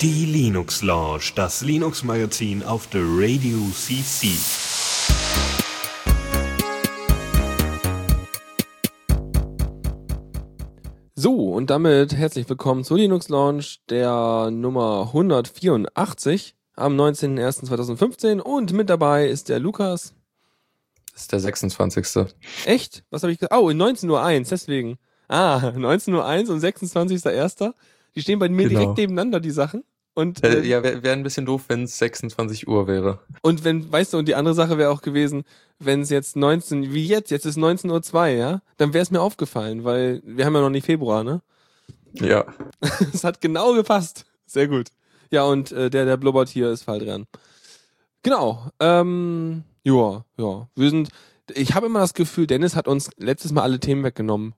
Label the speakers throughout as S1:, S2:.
S1: Die Linux Lounge, das Linux Magazin auf der Radio CC.
S2: So, und damit herzlich willkommen zur Linux Launch der Nummer 184 am 19.01.2015 und mit dabei ist der Lukas.
S3: Das ist der 26.
S2: Echt? Was habe ich gesagt? Oh, in 19.01 Uhr, deswegen. Ah, 19.01 Uhr und 26.01. Die stehen bei mir
S3: Genau.
S2: direkt nebeneinander, die Sachen. Und,
S3: Äh,
S2: äh,
S3: ja, wäre wär ein bisschen doof, wenn es 26 Uhr wäre.
S2: und wenn, weißt du, und die andere Sache wäre auch gewesen, wenn es jetzt 19, wie jetzt, jetzt ist 19.02 Uhr, ja, dann wäre es mir aufgefallen, weil wir haben ja noch nicht Februar, ne?
S3: Ja.
S2: Es hat genau gepasst. Sehr gut. Ja, und äh, der, der blubbert hier ist Faldrian. Genau. Ähm, ja, ja. Wir sind. Ich habe immer das Gefühl, Dennis hat uns letztes Mal alle Themen weggenommen.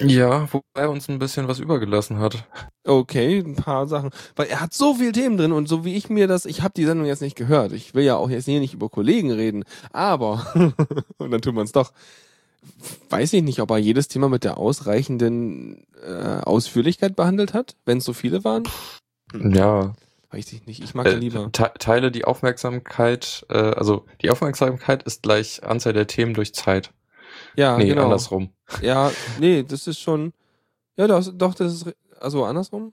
S3: Ja, wobei er uns ein bisschen was übergelassen hat.
S2: Okay, ein paar Sachen. Weil er hat so viel Themen drin und so wie ich mir das, ich habe die Sendung jetzt nicht gehört. Ich will ja auch jetzt hier nicht über Kollegen reden, aber, und dann tun wir es doch. Weiß ich nicht, ob er jedes Thema mit der ausreichenden äh, Ausführlichkeit behandelt hat, wenn es so viele waren.
S3: Ja.
S2: Weiß ich nicht. Ich mag
S3: Äh,
S2: lieber.
S3: te teile die Aufmerksamkeit, äh, also die Aufmerksamkeit ist gleich Anzahl der Themen durch Zeit.
S2: Ja,
S3: nee,
S2: genau.
S3: andersrum.
S2: Ja, nee, das ist schon. Ja, das, doch, das ist. Also andersrum?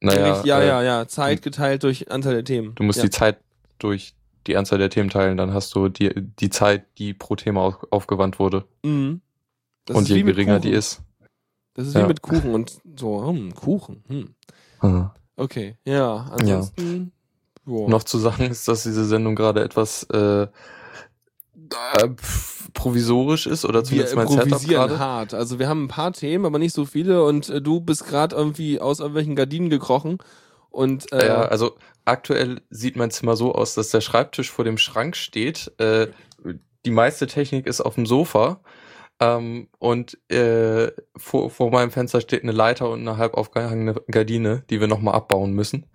S3: Naja,
S2: ja,
S3: äh,
S2: ja, ja. Zeit geteilt durch Anzahl der Themen.
S3: du musst
S2: ja.
S3: die Zeit durch die Anzahl der Themen teilen, dann hast du die, die Zeit, die pro Thema auf, aufgewandt wurde.
S2: Mhm.
S3: Und je
S2: wie
S3: geringer die ist.
S2: Das ist wie
S3: Ja.
S2: mit Kuchen und so, hm, Kuchen. Hm.
S3: Hm.
S2: Okay, ja, ansonsten. Ja.
S3: Noch zu sagen ist, dass diese Sendung gerade etwas äh, äh, provisorisch ist oder
S2: wir
S3: zumindest mein Setup gerade.
S2: hart. Also wir haben ein paar Themen, aber nicht so viele und äh, du bist gerade irgendwie aus irgendwelchen Gardinen gekrochen und äh,
S3: Ja, also aktuell sieht mein Zimmer so aus, dass der Schreibtisch vor dem Schrank steht. Äh, die meiste Technik ist auf dem Sofa. Ähm, und äh, vor, vor meinem Fenster steht eine Leiter und eine halb aufgehangene Gardine, die wir nochmal abbauen müssen.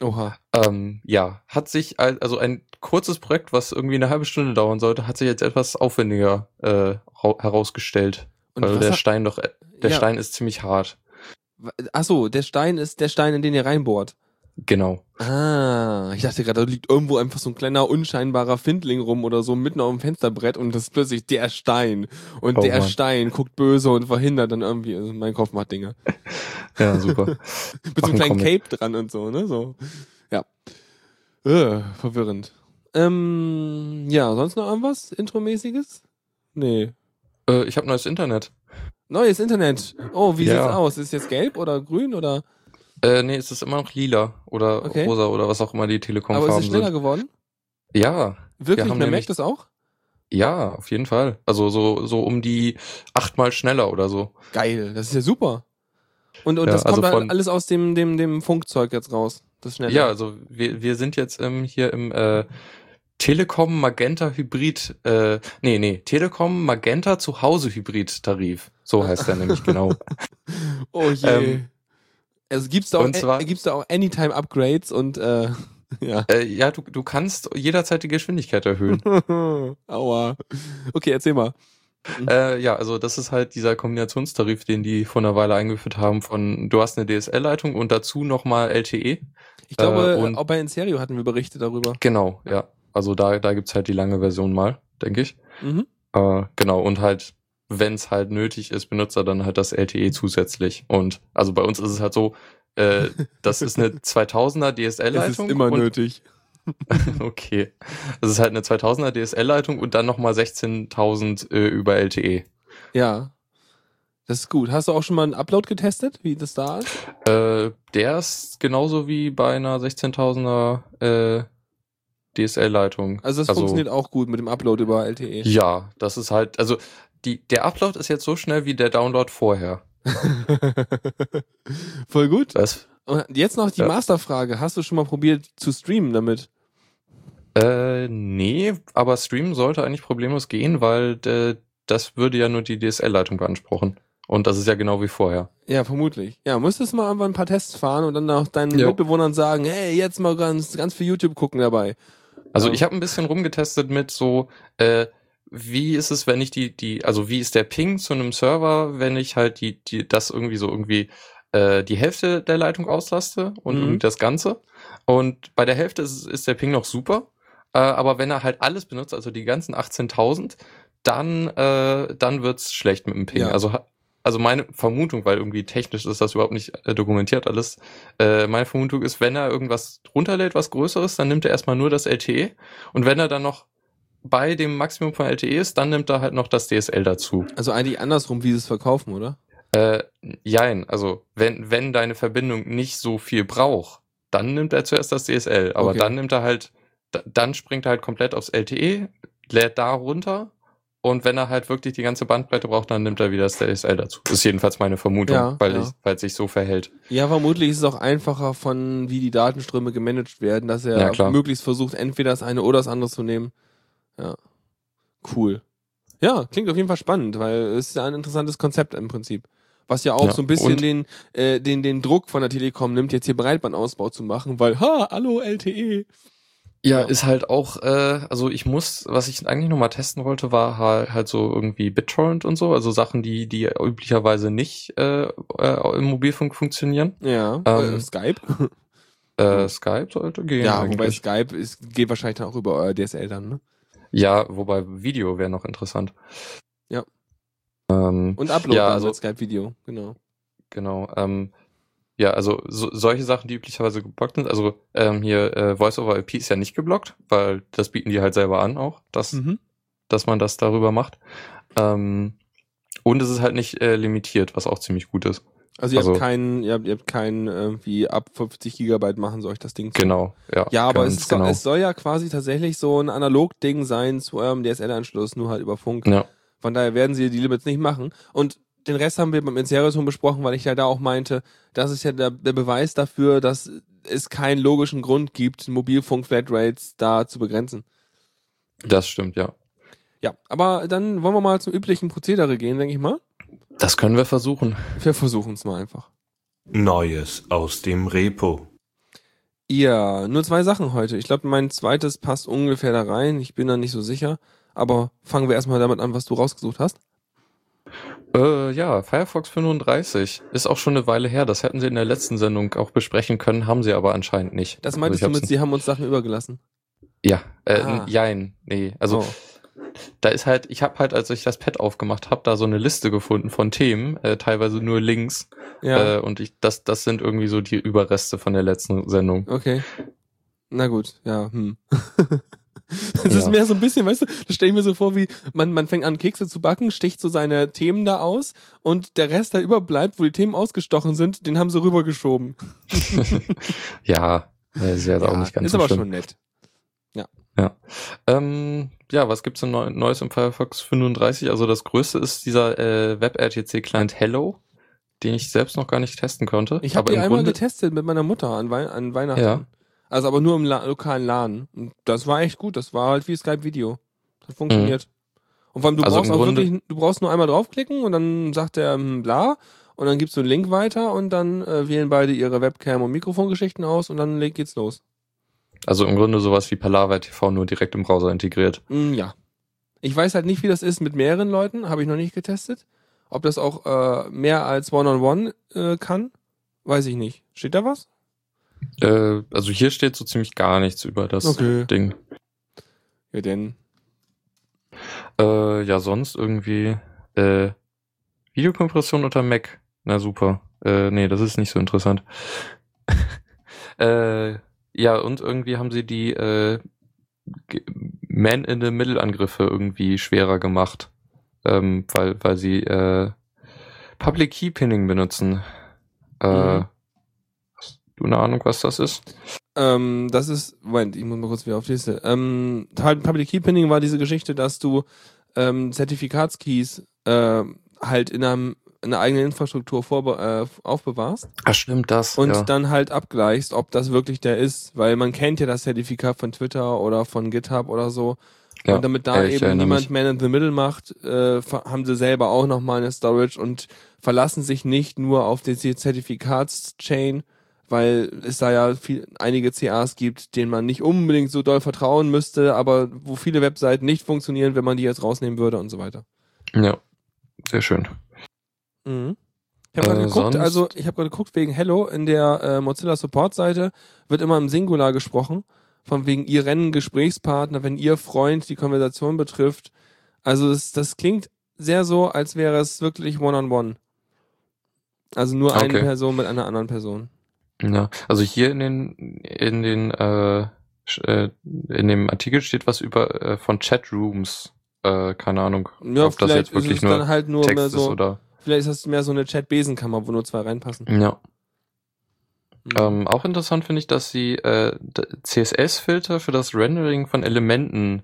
S2: oha.
S3: Ähm, ja, hat sich, al- also ein kurzes Projekt, was irgendwie eine halbe Stunde dauern sollte, hat sich jetzt etwas aufwendiger äh, rau- herausgestellt.
S2: Und
S3: weil
S2: was
S3: der
S2: hat-
S3: Stein doch, äh, der
S2: ja,
S3: Stein ist ziemlich hart.
S2: Ach so, der Stein ist der Stein, in den ihr reinbohrt.
S3: Genau.
S2: Ah, ich dachte gerade, da liegt irgendwo einfach so ein kleiner unscheinbarer Findling rum oder so mitten auf dem Fensterbrett und das ist plötzlich der Stein. Und
S3: Oh
S2: der
S3: Mann.
S2: Stein guckt böse und verhindert dann irgendwie, also mein Kopf macht Dinge.
S3: Ja, super.
S2: Mit so einem kleinen
S3: Comic.
S2: Cape dran und so, ne? So. Ja. Äh, verwirrend. Ähm, ja, sonst noch irgendwas Intromäßiges? Nee.
S3: äh, ich habe neues Internet.
S2: Neues Internet. Oh, wie
S3: Ja.
S2: sieht's aus? Ist jetzt gelb oder grün oder?
S3: Äh, nee, es ist immer noch lila oder
S2: Okay.
S3: rosa oder was auch immer die
S2: Aber ist
S3: Telekom-Farben
S2: es schneller
S3: sind.
S2: geworden?
S3: Ja,
S2: Wirklich?
S3: haben
S2: Man merkt das auch?
S3: ja, auf jeden Fall. Also so, so um die achtmal schneller oder so.
S2: Geil, das ist ja super. Und, und
S3: Ja,
S2: das
S3: also
S2: kommt dann
S3: von-
S2: alles aus dem, dem, dem Funkzeug jetzt raus. Das schnelle.
S3: Ja, also wir, wir sind jetzt ähm, hier im äh, Telekom Magenta Hybrid, äh, nee, nee, Telekom Magenta zu Hause Hybrid Tarif. So heißt der nämlich genau.
S2: Oh je.
S3: Ähm,
S2: also gibt's da auch,
S3: zwar-
S2: gibt's da auch Anytime Upgrades und äh, ja.
S3: Äh, ja, du, du kannst jederzeit die Geschwindigkeit erhöhen.
S2: Aua. Okay, erzähl mal.
S3: äh, ja, also das ist halt dieser Kombinationstarif, den die vor einer Weile eingeführt haben von, du hast eine DSL-Leitung und dazu nochmal LTE.
S2: Ich glaube,
S3: Äh,
S2: auch bei Inserio hatten wir Berichte darüber.
S3: Genau, ja. Also da, da gibt's halt die lange Version mal, denke ich.
S2: Mhm.
S3: Äh, genau, und halt, wenn es halt nötig ist, benutzt er dann halt das LTE zusätzlich. Und also bei uns ist es halt so, äh, das ist eine 2000er
S2: Es ist
S3: DSL-Leitung.
S2: immer nötig.
S3: Okay. Das ist halt eine 2000er DSL-Leitung und dann nochmal 16.000 äh, über LTE.
S2: Ja. Das ist gut. Hast du auch schon mal einen Upload getestet, wie das da ist?
S3: Äh, der ist genauso wie bei einer 16.000er äh, DSL-Leitung.
S2: Also das funktioniert auch gut mit dem Upload über. LTE.
S3: Ja, das ist halt, also die, der Upload ist jetzt so schnell wie der Download vorher.
S2: Voll gut.
S3: Das,
S2: Und jetzt noch die
S3: Ja.
S2: Masterfrage. Hast du schon mal probiert zu streamen damit?
S3: äh, nee, aber streamen sollte eigentlich problemlos gehen, weil äh, das würde ja nur die DSL-Leitung beanspruchen. Und das ist ja genau wie vorher.
S2: Ja, vermutlich. Ja, müsstest mal einfach ein paar Tests fahren und dann auch deinen
S3: Jo.
S2: Mitbewohnern sagen, hey, jetzt mal ganz, ganz viel YouTube gucken dabei.
S3: Also
S2: Ja.
S3: ich habe ein bisschen rumgetestet mit so, äh, wie ist es, wenn ich die, die, also wie ist der Ping zu einem Server, wenn ich halt die, die, das irgendwie so irgendwie äh, die Hälfte der Leitung auslaste und
S2: Mhm.
S3: irgendwie das Ganze. Und bei der Hälfte ist, ist der Ping noch super. Äh, aber wenn er halt alles benutzt, also die ganzen 18.000, dann, äh, dann wird's schlecht mit dem Ping.
S2: Ja.
S3: Also, also meine Vermutung, weil irgendwie technisch ist das überhaupt nicht äh, dokumentiert alles, äh, meine Vermutung ist, wenn er irgendwas runterlädt, was Größeres, dann nimmt er erstmal nur das LTE. Und wenn er dann noch bei dem Maximum von LTE ist, dann nimmt er halt noch das DSL dazu.
S2: Also eigentlich andersrum, wie sie es verkaufen, oder?
S3: Äh, jein, also wenn, wenn deine Verbindung nicht so viel braucht, dann nimmt er zuerst das DSL, aber
S2: Okay.
S3: dann nimmt er halt, da- dann springt er halt komplett aufs LTE, lädt da runter und wenn er halt wirklich die ganze Bandbreite braucht, dann nimmt er wieder das DSL dazu. Ist jedenfalls meine Vermutung,
S2: Ja,
S3: weil,
S2: ja.
S3: Ich, weil es sich so verhält.
S2: Ja, vermutlich ist es auch einfacher von, wie die Datenströme gemanagt werden, dass er
S3: Ja,
S2: möglichst versucht, entweder das eine oder das andere zu nehmen. Ja. Cool. Ja, klingt auf jeden Fall spannend, weil es ist ja ein interessantes Konzept im Prinzip. Was ja auch
S3: Ja,
S2: so ein bisschen den, äh, den, den Druck von der Telekom nimmt, jetzt hier Breitbandausbau zu machen, weil, ha, hallo LTE.
S3: Ja,
S2: Ja.
S3: ist halt auch, äh, also ich muss, was ich eigentlich noch mal testen wollte, war halt, halt so irgendwie BitTorrent und so, also Sachen, die, die üblicherweise nicht äh, äh, im Mobilfunk funktionieren.
S2: Ja,
S3: Ähm,
S2: äh, Skype.
S3: Äh, Skype sollte gehen.
S2: Ja, wobei
S3: eigentlich.
S2: Skype ist, geht wahrscheinlich dann auch über euer DSL dann, ne?
S3: Ja, wobei Video wäre noch interessant.
S2: Ja.
S3: Ähm,
S2: Und Upload
S3: Ja, also-
S2: Skype-Video, genau.
S3: genau. Ähm, ja, also so, solche Sachen, die üblicherweise geblockt sind. Also ähm, hier äh, Voice over IP ist ja nicht geblockt, weil das bieten die halt selber an auch, dass,
S2: Mhm.
S3: dass man das darüber macht. Ähm, und es ist halt nicht äh, limitiert, was auch ziemlich gut ist.
S2: Also ihr
S3: Also-
S2: habt keinen, ihr habt, ihr habt keinen irgendwie ab 50 Gigabyte machen soll euch das Ding zu.
S3: Genau, ja.
S2: Ja, aber es, soll,
S3: genau.
S2: es soll ja quasi tatsächlich so ein Analog-Ding sein zu eurem DSL-Anschluss, nur halt über Funk.
S3: ja.
S2: Von daher werden sie die Limits nicht machen. Und den Rest haben wir beim Insertion besprochen, weil ich ja da auch meinte, das ist ja der, der Beweis dafür, dass es keinen logischen Grund gibt, Mobilfunk-Flatrates da zu begrenzen.
S3: Das stimmt, ja.
S2: Ja, aber dann wollen wir mal zum üblichen Prozedere gehen, denke ich mal.
S3: Das können wir versuchen.
S2: Wir versuchen es mal einfach.
S1: Neues aus dem Repo.
S2: Ja, nur zwei Sachen heute. Ich glaube, mein zweites passt ungefähr da rein. Ich bin da nicht so sicher. Aber fangen wir erstmal damit an, was du rausgesucht hast.
S3: Äh, ja, Firefox 35 ist auch schon eine Weile her. Das hätten sie in der letzten Sendung auch besprechen können, haben sie aber anscheinend nicht.
S2: Das
S3: Also
S2: meintest
S3: ich
S2: du mit, sie haben uns Sachen übergelassen.
S3: Ja, äh,
S2: Ah.
S3: jein, nee. Also
S2: Oh.
S3: Da ist halt, ich habe halt, als ich das Pad aufgemacht habe, da so eine Liste gefunden von Themen, äh, teilweise nur Links.
S2: ja,
S3: Äh, und ich, das, das sind irgendwie so die Überreste von der letzten Sendung.
S2: okay. Na gut, ja, hm. Ist
S3: Ja.
S2: mehr so ein bisschen, weißt du, das stelle ich mir so vor, wie man, man fängt an, Kekse zu backen, sticht so seine Themen da aus und der Rest, der überbleibt, wo die Themen ausgestochen sind, den haben sie rübergeschoben.
S3: ja, äh, ist ja auch nicht ganz
S2: ist
S3: so
S2: aber
S3: schlimm.
S2: schon nett.
S3: Ähm, ja, was gibt's denn Neu Neues im Firefox 35? Also das größte ist dieser äh, WebRTC-Client Hello, den ich selbst noch gar nicht testen konnte.
S2: Ich habe
S3: im
S2: einmal
S3: Grunde,
S2: getestet mit meiner Mutter an, Wei an Weihnachten.
S3: Ja.
S2: Also aber nur im La lokalen Laden. Und das war echt gut. Das war halt wie Skype-Video. Das hat funktioniert. Und vor allem, du
S3: Also
S2: brauchst auch
S3: Grunde-
S2: wirklich, du brauchst nur einmal draufklicken und dann sagt er hm, bla und dann gibst du einen Link weiter und dann äh, wählen beide ihre Webcam- und Mikrofongeschichten aus und dann geht's los.
S3: Also im Grunde sowas wie Palaver TV nur direkt im Browser integriert.
S2: Mm, ja. Ich weiß halt nicht, wie das ist mit mehreren Leuten. Habe ich noch nicht getestet. Ob das auch äh, mehr als One-on-One äh, kann, weiß ich nicht. Steht da was?
S3: Äh, also hier steht so ziemlich gar nichts über das
S2: Okay.
S3: Ding.
S2: Ja, denn.
S3: Äh, ja, sonst irgendwie äh, Videokompression unter Mac. Na super. Äh, nee, das ist nicht so interessant. äh, ja, und irgendwie haben sie die äh, Man-in-the-Middle-Angriffe irgendwie schwerer gemacht. Ähm, weil, weil sie äh, Public Key Pinning benutzen. Äh,
S2: Mhm.
S3: Hast du eine Ahnung, was das ist?
S2: Ähm, das ist, Moment, ich muss mal kurz wieder auf die Liste. Ähm, halt Public Key Pinning war diese Geschichte, dass du ähm, Zertifikatskeys äh, halt in einem in einer eigenen Infrastruktur vorbe äh, aufbewahrst
S3: Ach, stimmt das.
S2: und
S3: ja.
S2: dann halt abgleichst, ob das wirklich der ist, weil man kennt ja das Zertifikat von Twitter oder von GitHub oder so.
S3: Ja,
S2: und damit da eben niemand
S3: mich.
S2: Man in the Middle macht, äh, haben sie selber auch nochmal eine Storage und verlassen sich nicht nur auf die Zertifikatschain, weil es da ja viel, einige CAs gibt, denen man nicht unbedingt so doll vertrauen müsste, aber wo viele Webseiten nicht funktionieren, wenn man die jetzt rausnehmen würde und so weiter.
S3: Ja, sehr schön.
S2: Mhm. Ich habe gerade
S3: Äh,
S2: geguckt,
S3: sonst?
S2: also ich habe gerade geguckt wegen Hello in der äh, Mozilla Support Seite wird immer im Singular gesprochen, von wegen ihr Rennen Gesprächspartner, wenn ihr Freund die Konversation betrifft. Also das, das klingt sehr so, als wäre es wirklich one on one. Also nur eine
S3: Okay.
S2: Person mit einer anderen Person.
S3: Ja, also hier in den in den äh, äh, in dem Artikel steht was über äh, von Chatrooms. Äh, keine Ahnung,
S2: Ja,
S3: ob das jetzt wirklich nur
S2: dann halt nur
S3: Text
S2: mehr
S3: ist
S2: so,
S3: oder.
S2: Vielleicht ist das mehr so eine Chat-Besenkammer, wo nur zwei reinpassen.
S3: Ja.
S2: Mhm.
S3: Ähm, auch interessant finde ich, dass sie äh, CSS-Filter für das Rendering von Elementen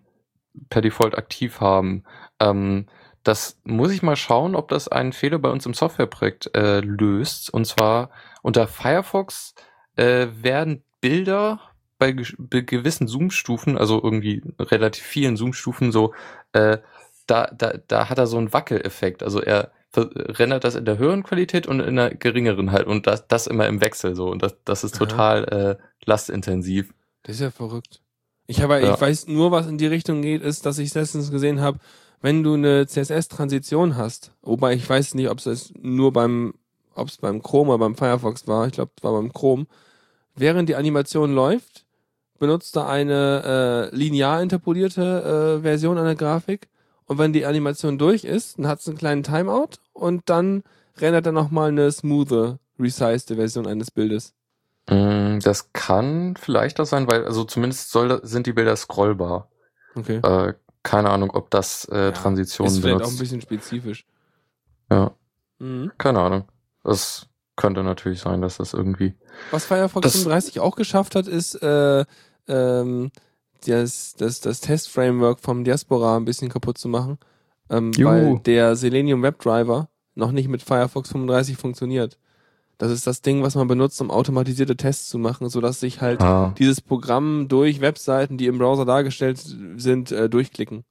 S3: per Default aktiv haben. Ähm, das muss ich mal schauen, ob das einen Fehler bei uns im Softwareprojekt äh, löst. Und zwar unter Firefox äh, werden Bilder bei, gesch- bei gewissen Zoom-Stufen, also irgendwie relativ vielen Zoom-Stufen so, äh, da, da, da hat er so einen Wackeleffekt. Also er rendert das in der höheren Qualität und in der geringeren halt und das, das immer im Wechsel so und das, das ist total äh, lastintensiv.
S2: Das ist ja verrückt. Ich habe,
S3: Ja.
S2: ich weiß nur, was in die Richtung geht, ist, dass ich letztens gesehen habe, wenn du eine CSS-Transition hast, wobei ich weiß nicht, ob es nur beim, ob es beim Chrome oder beim Firefox war, ich glaube, es war beim Chrome, während die Animation läuft, benutzt er eine äh, linear interpolierte äh, Version einer Grafik und wenn die Animation durch ist, dann hat es einen kleinen Timeout und dann rendert er nochmal eine smoothe, resized Version eines Bildes.
S3: Mm, Das kann vielleicht das sein, weil also zumindest soll, sind die Bilder scrollbar.
S2: Okay.
S3: Äh, keine Ahnung, ob das äh,
S2: Ja,
S3: Transitionen
S2: ist vielleicht auch ein
S3: benutzt.
S2: bisschen spezifisch.
S3: Ja,
S2: Mhm.
S3: keine Ahnung. Das könnte natürlich sein, dass das irgendwie.
S2: Was Firefox
S3: Das-
S2: 35 auch geschafft hat, ist äh, ähm, das, das, das Test-Framework vom Diaspora ein bisschen kaputt zu machen, ähm,
S3: Juhu.
S2: weil der Selenium WebDriver noch nicht mit Firefox 35 funktioniert. Das ist das Ding, was man benutzt, um automatisierte Tests zu machen, sodass sich halt
S3: Ah,
S2: dieses Programm durch Webseiten, die im Browser dargestellt sind, äh, durchklicken.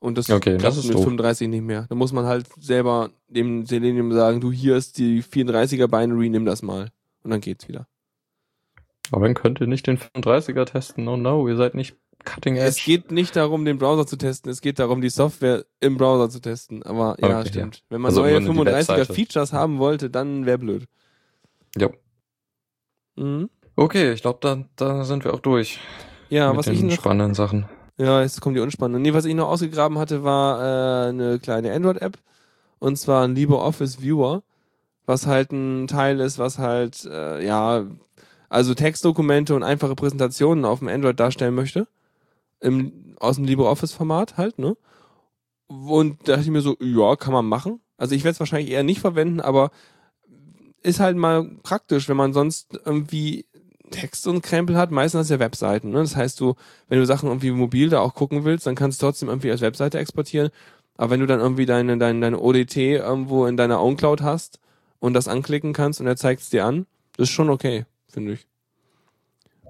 S2: Und das
S3: Okay,
S2: klappt
S3: das ist
S2: mit
S3: doof.
S2: 35 nicht mehr. Da muss man halt selber dem Selenium sagen, du hier ist die 34er Binary, nimm das mal. Und dann geht's wieder.
S3: aber dann könnt ihr nicht den 35er testen. Oh no, ihr seid nicht cutting edge.
S2: Es geht nicht darum, den Browser zu testen, es geht darum, die Software im Browser zu testen. Aber ja,
S3: Okay,
S2: stimmt. Wenn man
S3: Also
S2: neue
S3: nur die
S2: 35er
S3: Webseite.
S2: Features haben wollte, dann wäre blöd.
S3: Ja.
S2: Mhm.
S3: Okay, ich glaube, dann, dann sind wir auch durch
S2: Ja,
S3: mit
S2: was
S3: den
S2: ich noch
S3: spannenden Sachen.
S2: Ja, jetzt kommt die unspannende. Nee, was ich noch ausgegraben hatte, war äh, eine kleine Android-App. Und zwar ein LibreOffice Viewer, was halt ein Teil ist, was halt, äh, ja, also Textdokumente und einfache Präsentationen auf dem Android darstellen möchte. Im, aus dem LibreOffice-Format halt, ne? Und da dachte ich mir so, ja, kann man machen. Also ich werde es wahrscheinlich eher nicht verwenden, aber ist halt mal praktisch, wenn man sonst irgendwie Text und Krempel hat, meistens ja Webseiten. Ne? Das heißt, du, wenn du Sachen irgendwie mobil da auch gucken willst, dann kannst du trotzdem irgendwie als Webseite exportieren. Aber wenn du dann irgendwie deine, deine, deine ODT irgendwo in deiner OwnCloud hast und das anklicken kannst und er zeigt es dir an, das ist schon okay, finde ich.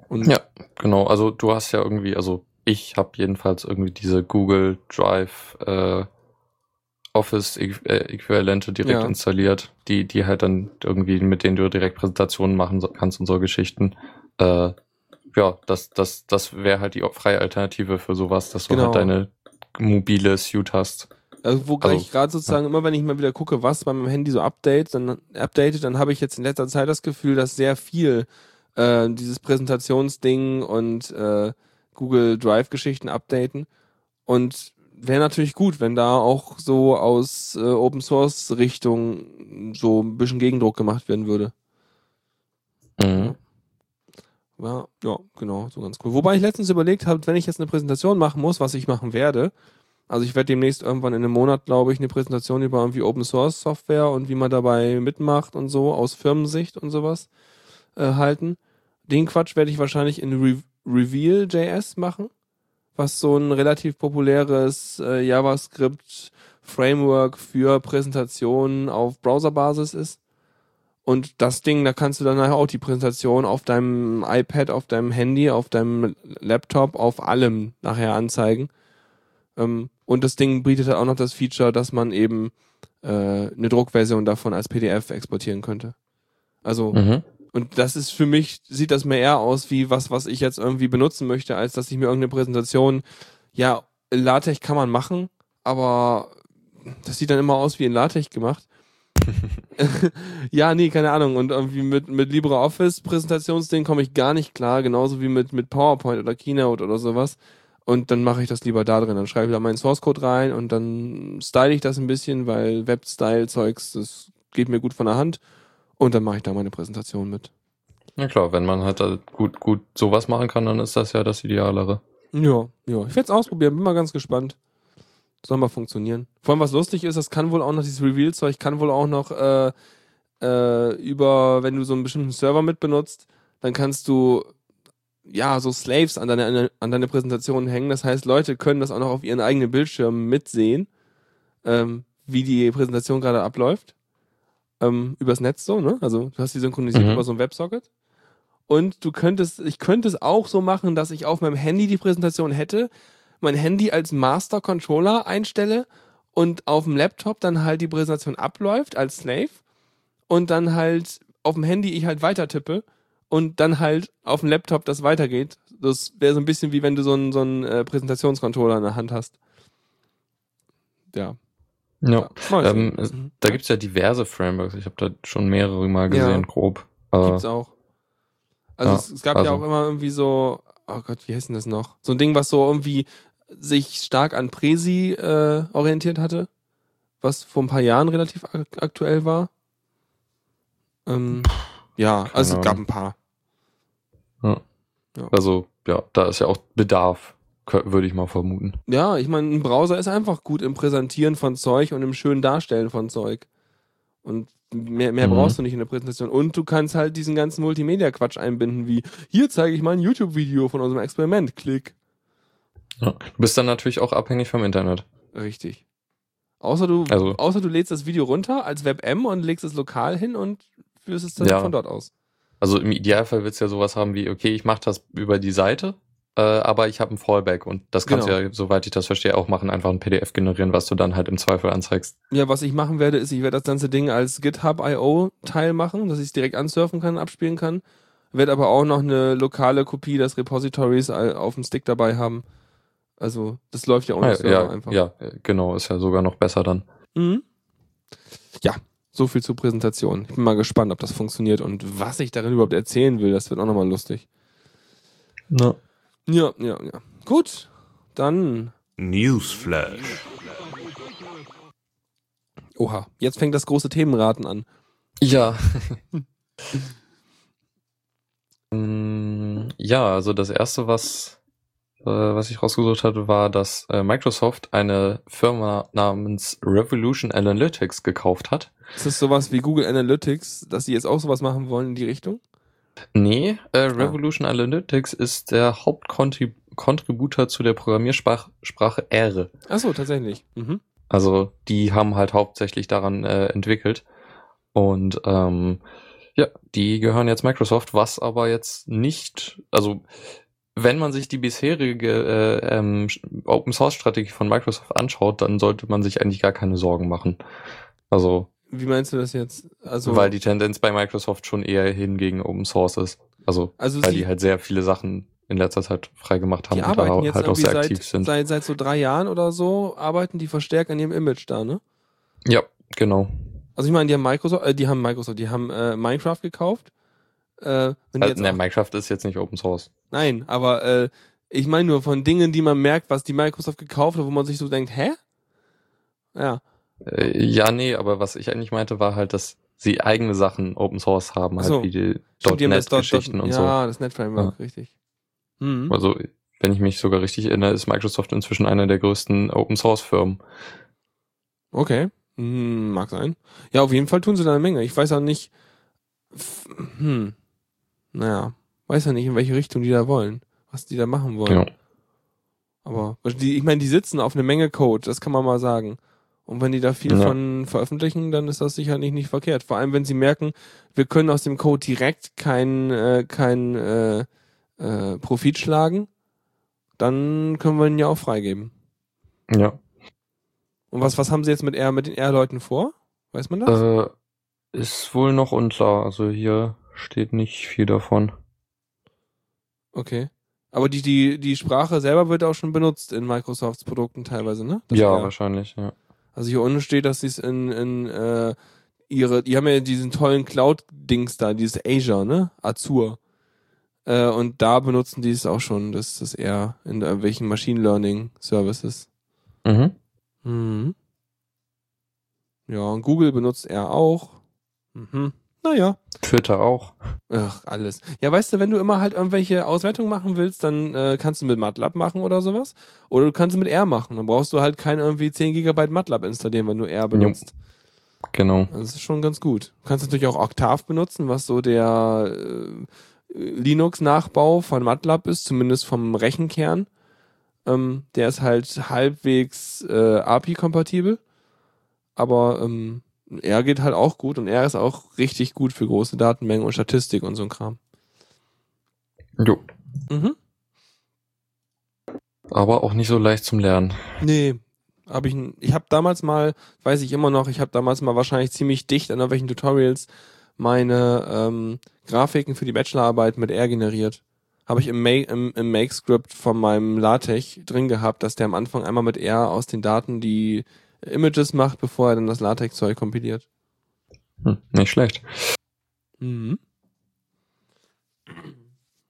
S2: Und
S3: Ja, genau. Also du hast ja irgendwie, also ich habe jedenfalls irgendwie diese Google Drive äh, Office Äqu- äh, Äquivalente direkt
S2: Ja.
S3: installiert, die die halt dann irgendwie mit denen du direkt Präsentationen machen kannst und so Geschichten. Äh, ja, das das das wäre halt die freie Alternative für sowas, dass du
S2: Genau.
S3: halt deine mobile Suite hast.
S2: Also, wo
S3: Also,
S2: ich gerade sozusagen immer, wenn ich mal wieder gucke, was bei meinem Handy so update, dann updatet, dann habe ich jetzt in letzter Zeit das Gefühl, dass sehr viel äh, dieses Präsentationsding und äh, Google Drive Geschichten updaten. Und wäre natürlich gut, wenn da auch so aus äh, Open Source Richtung so ein bisschen Gegendruck gemacht werden würde.
S3: Mhm.
S2: Ja, ja, genau, so ganz cool. Wobei ich letztens überlegt habe, wenn ich jetzt eine Präsentation machen muss, was ich machen werde, also ich werde demnächst irgendwann in einem Monat, glaube ich, eine Präsentation über irgendwie Open Source Software und wie man dabei mitmacht und so aus Firmensicht und sowas äh, halten. Den Quatsch werde ich wahrscheinlich in Re Reveal.js machen, was so ein relativ populäres äh, JavaScript Framework für Präsentationen auf Browserbasis ist. Und das Ding, da kannst du dann auch die Präsentation auf deinem iPad, auf deinem Handy, auf deinem Laptop, auf allem nachher anzeigen. Ähm, und das Ding bietet halt auch noch das Feature, dass man eben äh, eine Druckversion davon als PDF exportieren könnte. Also
S3: Mhm.
S2: Und das ist für mich, sieht das mehr eher aus wie was, was ich jetzt irgendwie benutzen möchte, als dass ich mir irgendeine Präsentation, ja, LaTeX kann man machen, aber das sieht dann immer aus wie in LaTeX gemacht. ja, nee, keine Ahnung. Und irgendwie mit, mit LibreOffice Präsentationsding komme ich gar nicht klar, genauso wie mit, mit PowerPoint oder Keynote oder sowas. Und dann mache ich das lieber da drin. Dann schreibe ich da meinen Source Code rein und dann style ich das ein bisschen, weil Web-Style-Zeugs, das geht mir gut von der Hand. Und dann mache ich da meine Präsentation mit.
S3: Ja klar, wenn man halt gut, gut sowas machen kann, dann ist das ja das Idealere.
S2: Ja, ja. Ich werde es ausprobieren, bin mal ganz gespannt. Soll mal funktionieren. Vor allem, was lustig ist, das kann wohl auch noch, dieses Reveal-Zeug kann wohl auch noch äh, äh, über, wenn du so einen bestimmten Server mit benutzt, dann kannst du ja so Slaves an deine, an deine Präsentation hängen. Das heißt, Leute können das auch noch auf ihren eigenen Bildschirmen mitsehen, ähm, wie die Präsentation gerade abläuft. Ähm, übers Netz so, ne? Also du hast die synchronisiert
S3: Mhm.
S2: über so ein Websocket. Und du könntest, ich könnte es auch so machen, dass ich auf meinem Handy die Präsentation hätte, mein Handy als Master Controller einstelle und auf dem Laptop dann halt die Präsentation abläuft als Slave und dann halt auf dem Handy ich halt weiter tippe und dann halt auf dem Laptop das weitergeht. Das wäre so ein bisschen wie wenn du so einen, so einen äh, Präsentationscontroller in der Hand hast. Ja.
S3: Ja.
S2: Mal
S3: Ähm,
S2: Mhm.
S3: Da gibt's ja diverse Frameworks. Ich habe da schon mehrere mal
S2: Ja.
S3: gesehen, grob. Äh,
S2: Gibt's auch. Also
S3: ja,
S2: es, es gab ja
S3: also-
S2: auch immer irgendwie so, oh Gott, wie heißt denn das noch? So ein Ding, was so irgendwie sich stark an Presi äh, orientiert hatte, was vor ein paar Jahren relativ ak aktuell war. Ähm, ja, also es gab ein paar.
S3: also, ja, da ist ja auch Bedarf, würde ich mal vermuten.
S2: Ja, ich meine, ein Browser ist einfach gut im Präsentieren von Zeug und im schönen Darstellen von Zeug. Und mehr, mehr
S3: Mhm.
S2: brauchst du nicht in der Präsentation. Und du kannst halt diesen ganzen Multimedia-Quatsch einbinden, wie hier zeige ich mal ein YouTube-Video von unserem Experiment. Klick.
S3: Ja. Du bist dann natürlich auch abhängig vom Internet.
S2: Richtig. Außer du,
S3: Also-
S2: außer du lädst das Video runter als WebM und legst es lokal hin und führst es dann
S3: Ja.
S2: von dort aus.
S3: Also im Idealfall willst du ja sowas haben wie, okay, ich mache das über die Seite, äh, aber ich habe ein Fallback und das kannst
S2: Genau.
S3: du ja, soweit ich das verstehe, auch machen, einfach ein PDF generieren, was du dann halt im Zweifel anzeigst.
S2: Ja, was ich machen werde, ist, ich werde das ganze Ding als GitHub.io-Teil machen, dass ich es direkt ansurfen kann, abspielen kann. Werde aber auch noch eine lokale Kopie des Repositories all- auf dem Stick dabei haben. Also, das läuft ja ohne
S3: Ah,
S2: Server
S3: ja,
S2: einfach.
S3: ja, äh, genau, ist ja sogar noch besser dann.
S2: Mhm. Ja, so viel zur Präsentation. Ich bin mal gespannt, ob das funktioniert und was ich darin überhaupt erzählen will. Das wird auch nochmal lustig.
S3: Ja.
S2: Ja, ja, ja. Gut, dann
S1: Newsflash.
S2: Oha, jetzt fängt das große Themenraten an.
S3: Ja. Mm, ja, also das erste, was, äh, was ich rausgesucht hatte, war, dass äh, Microsoft eine Firma namens Revolution Analytics gekauft hat.
S2: Ist das sowas wie Google Analytics, dass sie jetzt auch sowas machen wollen in die Richtung?
S3: Nee, äh, Revolution Analytics ist der Hauptkontributor zu der Programmiersprache Sprache R.
S2: Achso, tatsächlich. Mhm.
S3: Also die haben halt hauptsächlich daran äh, entwickelt. Und ähm, ja, die gehören jetzt Microsoft, was aber jetzt nicht, also wenn man sich die bisherige äh, ähm, Open Source Strategie von Microsoft anschaut, dann sollte man sich eigentlich gar keine Sorgen machen. Also,
S2: Wie meinst du das jetzt? Also,
S3: weil die Tendenz bei Microsoft schon eher hin gegen Open Source ist. Also,
S2: also
S3: weil die halt sehr viele Sachen in letzter Zeit freigemacht haben
S2: die
S3: und da
S2: arbeiten jetzt
S3: halt auch sehr
S2: seit,
S3: aktiv sind.
S2: seit, seit so drei Jahren oder so, arbeiten die verstärkt an ihrem Image da, ne?
S3: Ja, genau.
S2: Also ich meine, die haben Microsoft, äh, die haben Microsoft, die haben äh, Minecraft gekauft. Äh,
S3: Also, ne, Minecraft ist jetzt nicht Open Source.
S2: nein, aber äh, ich meine nur von Dingen, die man merkt, was die Microsoft gekauft hat, wo man sich so denkt, hä? Ja.
S3: Äh, ja, nee, aber was ich eigentlich meinte, war halt, dass sie eigene Sachen Open Source haben, halt
S2: so.
S3: wie die .NET-Geschichten und so.
S2: Ja, das Net-Framework, richtig. Mhm.
S3: Also, wenn ich mich sogar richtig erinnere, ist Microsoft inzwischen eine der größten Open Source Firmen.
S2: Okay. Hm, mag sein. Ja, auf jeden Fall tun sie da eine Menge. Ich weiß auch nicht. Hm. Naja. Weiß ja nicht, in welche Richtung die da wollen. Was die da machen wollen.
S3: Ja.
S2: Aber die, ich meine, die sitzen auf eine Menge Code, das kann man mal sagen. Und wenn die da viel
S3: Ja.
S2: von veröffentlichen, dann ist das sicherlich nicht verkehrt. Vor allem, wenn sie merken, wir können aus dem Code direkt keinen äh, kein, äh, äh, Profit schlagen, dann können wir ihn ja auch freigeben.
S3: Ja.
S2: Und was, was haben sie jetzt mit R, mit den R-Leuten vor? Weiß man das?
S3: Äh, ist wohl noch unklar. Also hier steht nicht viel davon.
S2: Okay. Aber die, die, die Sprache selber wird auch schon benutzt in Microsofts Produkten teilweise, ne? Das
S3: ja, wahrscheinlich, ja.
S2: Also hier unten steht, dass sie es in, in äh, ihre, die haben ja diesen tollen Cloud-Dings da, dieses Azure, ne? Azure. Äh, und da benutzen die es auch schon, das das R in irgendwelchen Machine Learning Services.
S3: Mhm.
S2: Mhm. Ja, und Google benutzt R auch. Mhm. Naja.
S3: Twitter auch.
S2: Ach, alles. Ja, weißt du, wenn du immer halt irgendwelche Auswertungen machen willst, dann äh, kannst du mit MATLAB machen oder sowas. Oder du kannst mit R machen. Dann brauchst du halt kein irgendwie 10 GB MATLAB installieren, wenn du R benutzt.
S3: Genau.
S2: Das ist schon ganz gut. Du kannst natürlich auch Octave benutzen, was so der äh, Linux-Nachbau von MATLAB ist, zumindest vom Rechenkern. Ähm, der ist halt halbwegs äh, API-kompatibel. Aber ähm, R geht halt auch gut und R ist auch richtig gut für große Datenmengen und Statistik und so ein Kram.
S3: Jo.
S2: Mhm.
S3: Aber auch nicht so leicht zum Lernen.
S2: Nee, habe ich ich habe damals mal, weiß ich immer noch, ich habe damals mal wahrscheinlich ziemlich dicht an irgendwelchen Tutorials meine ähm, Grafiken für die Bachelorarbeit mit R generiert. Habe ich im, Ma im, im Make-Script von meinem LaTeX drin gehabt, dass der am Anfang einmal mit R aus den Daten die Images macht, bevor er dann das LaTeX-Zeug kompiliert.
S3: Hm, nicht schlecht.
S2: Mhm.